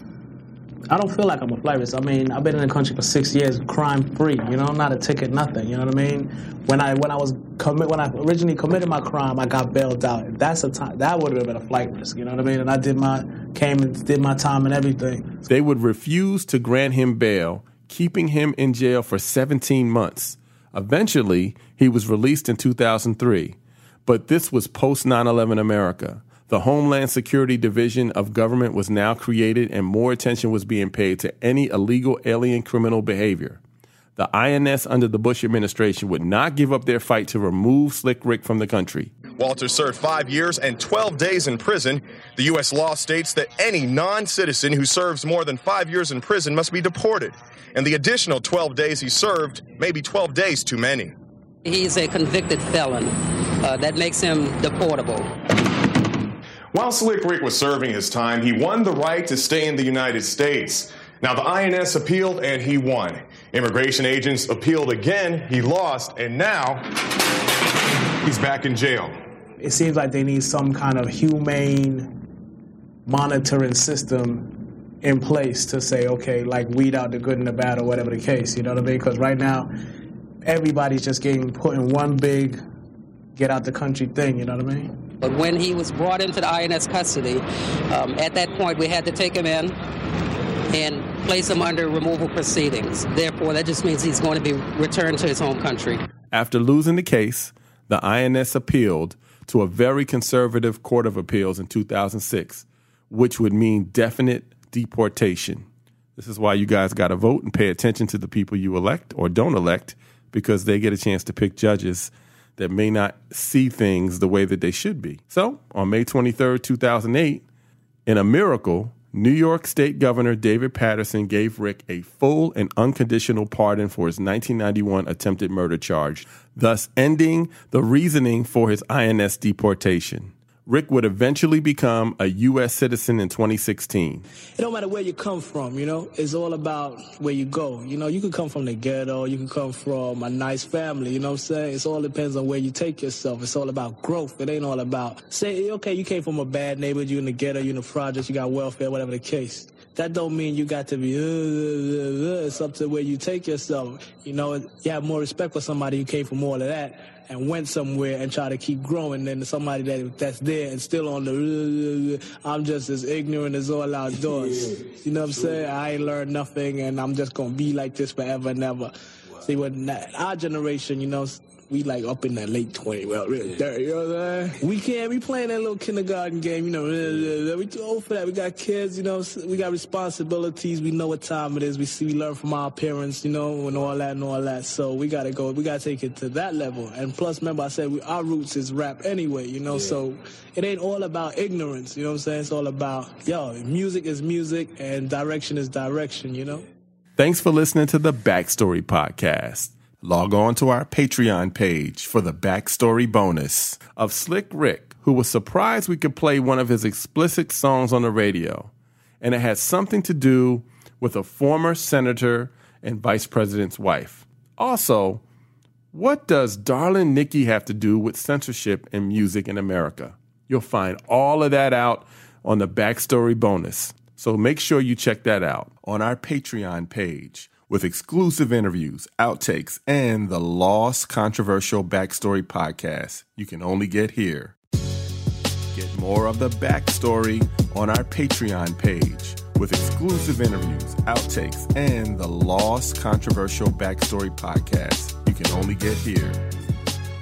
I don't feel like I'm a flight risk. I mean, I've been in the country for six years, crime free. You know, not a ticket, nothing. You know what I mean? When I when I was commit when I originally committed my crime, I got bailed out. That's a time that would have been a flight risk. You know what I mean? And I did my came and did my time and everything. They would refuse to grant him bail, keeping him in jail for 17 months. Eventually, he was released in 2003. But this was post 9 11 America. The Homeland Security Division of government was now created, and more attention was being paid to any illegal alien criminal behavior. The INS under the Bush administration would not give up their fight to remove Slick Rick from the country. Walter served five years and 12 days in prison. The U.S. law states that any non citizen who serves more than five years in prison must be deported. And the additional 12 days he served may be 12 days too many. He's a convicted felon. Uh, that makes him deportable. While Slick Rick was serving his time, he won the right to stay in the United States. Now, the INS appealed and he won. Immigration agents appealed again, he lost, and now he's back in jail. It seems like they need some kind of humane monitoring system in place to say, okay, like weed out the good and the bad or whatever the case. You know what I mean? Because right now, everybody's just getting put in one big get out the country thing. You know what I mean? But when he was brought into the INS custody, um, at that point we had to take him in and place him under removal proceedings. Therefore, that just means he's going to be returned to his home country. After losing the case, the INS appealed to a very conservative court of appeals in 2006, which would mean definite deportation. This is why you guys got to vote and pay attention to the people you elect or don't elect because they get a chance to pick judges that may not see things the way that they should be. So, on May 23rd, 2008, in a miracle, New York State Governor David Paterson gave Rick a full and unconditional pardon for his 1991 attempted murder charge, thus ending the reasoning for his INS deportation. Rick would eventually become a U.S. citizen in 2016. It don't matter where you come from, you know. It's all about where you go. You know, you could come from the ghetto, you can come from a nice family, you know what I'm saying? It all depends on where you take yourself. It's all about growth. It ain't all about, say, okay, you came from a bad neighborhood, you in the ghetto, you in the projects, you got welfare, whatever the case. That don't mean you got to be, uh, uh, uh, it's up to where you take yourself. You know, you have more respect for somebody who came from all of that and went somewhere and try to keep growing than somebody that that's there and still on the I'm just as ignorant as all outdoors. <laughs> You know what I'm saying? I ain't learned nothing and I'm just gonna be like this forever and ever. See, when our generation, you know, we like up in that late 20, well, really dirty, you know what I'm saying? We can't be playing that little kindergarten game, you know, we too old for that. We got kids, you know, we got responsibilities. We know what time it is. We see, we learn from our parents, you know, and all that and all that. So we got to go, we got to take it to that level. And plus, remember, I said we, our roots is rap anyway, you know, yeah. so it ain't all about ignorance, you know what I'm saying? It's all about, yo, music is music and direction is direction, you know? Thanks for listening to the Backstory Podcast log on to our Patreon page for the backstory bonus of Slick Rick, who was surprised we could play one of his explicit songs on the radio. And it had something to do with a former senator and vice president's wife. Also, what does Darling Nikki have to do with censorship in music in America? You'll find all of that out on the backstory bonus. So make sure you check that out on our Patreon page with exclusive interviews, outtakes, and the Lost Controversial Backstory podcast you can only get here. Get more of the backstory on our Patreon page with exclusive interviews, outtakes, and the Lost Controversial Backstory podcast you can only get here.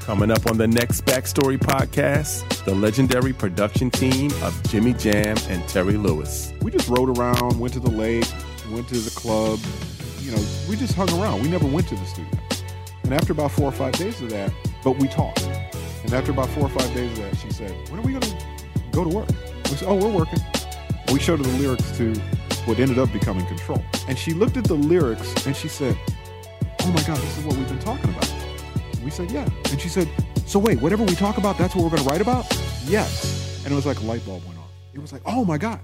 Coming up on the next Backstory podcast, the legendary production team of Jimmy Jam and Terry Lewis. We just rode around, went to the lake, went to the club, know, we just hung around. We never went to the studio. And after about four or five days of that, but we talked. And after about four or five days of that, she said, When are we going to go to work? We said, Oh, we're working. We showed her the lyrics to what ended up becoming Control. And she looked at the lyrics and she said, Oh my God, this is what we've been talking about. we said, Yeah. And she said, So wait, whatever we talk about, that's what we're going to write about? Yes. And it was like a light bulb went off. It was like, Oh my God,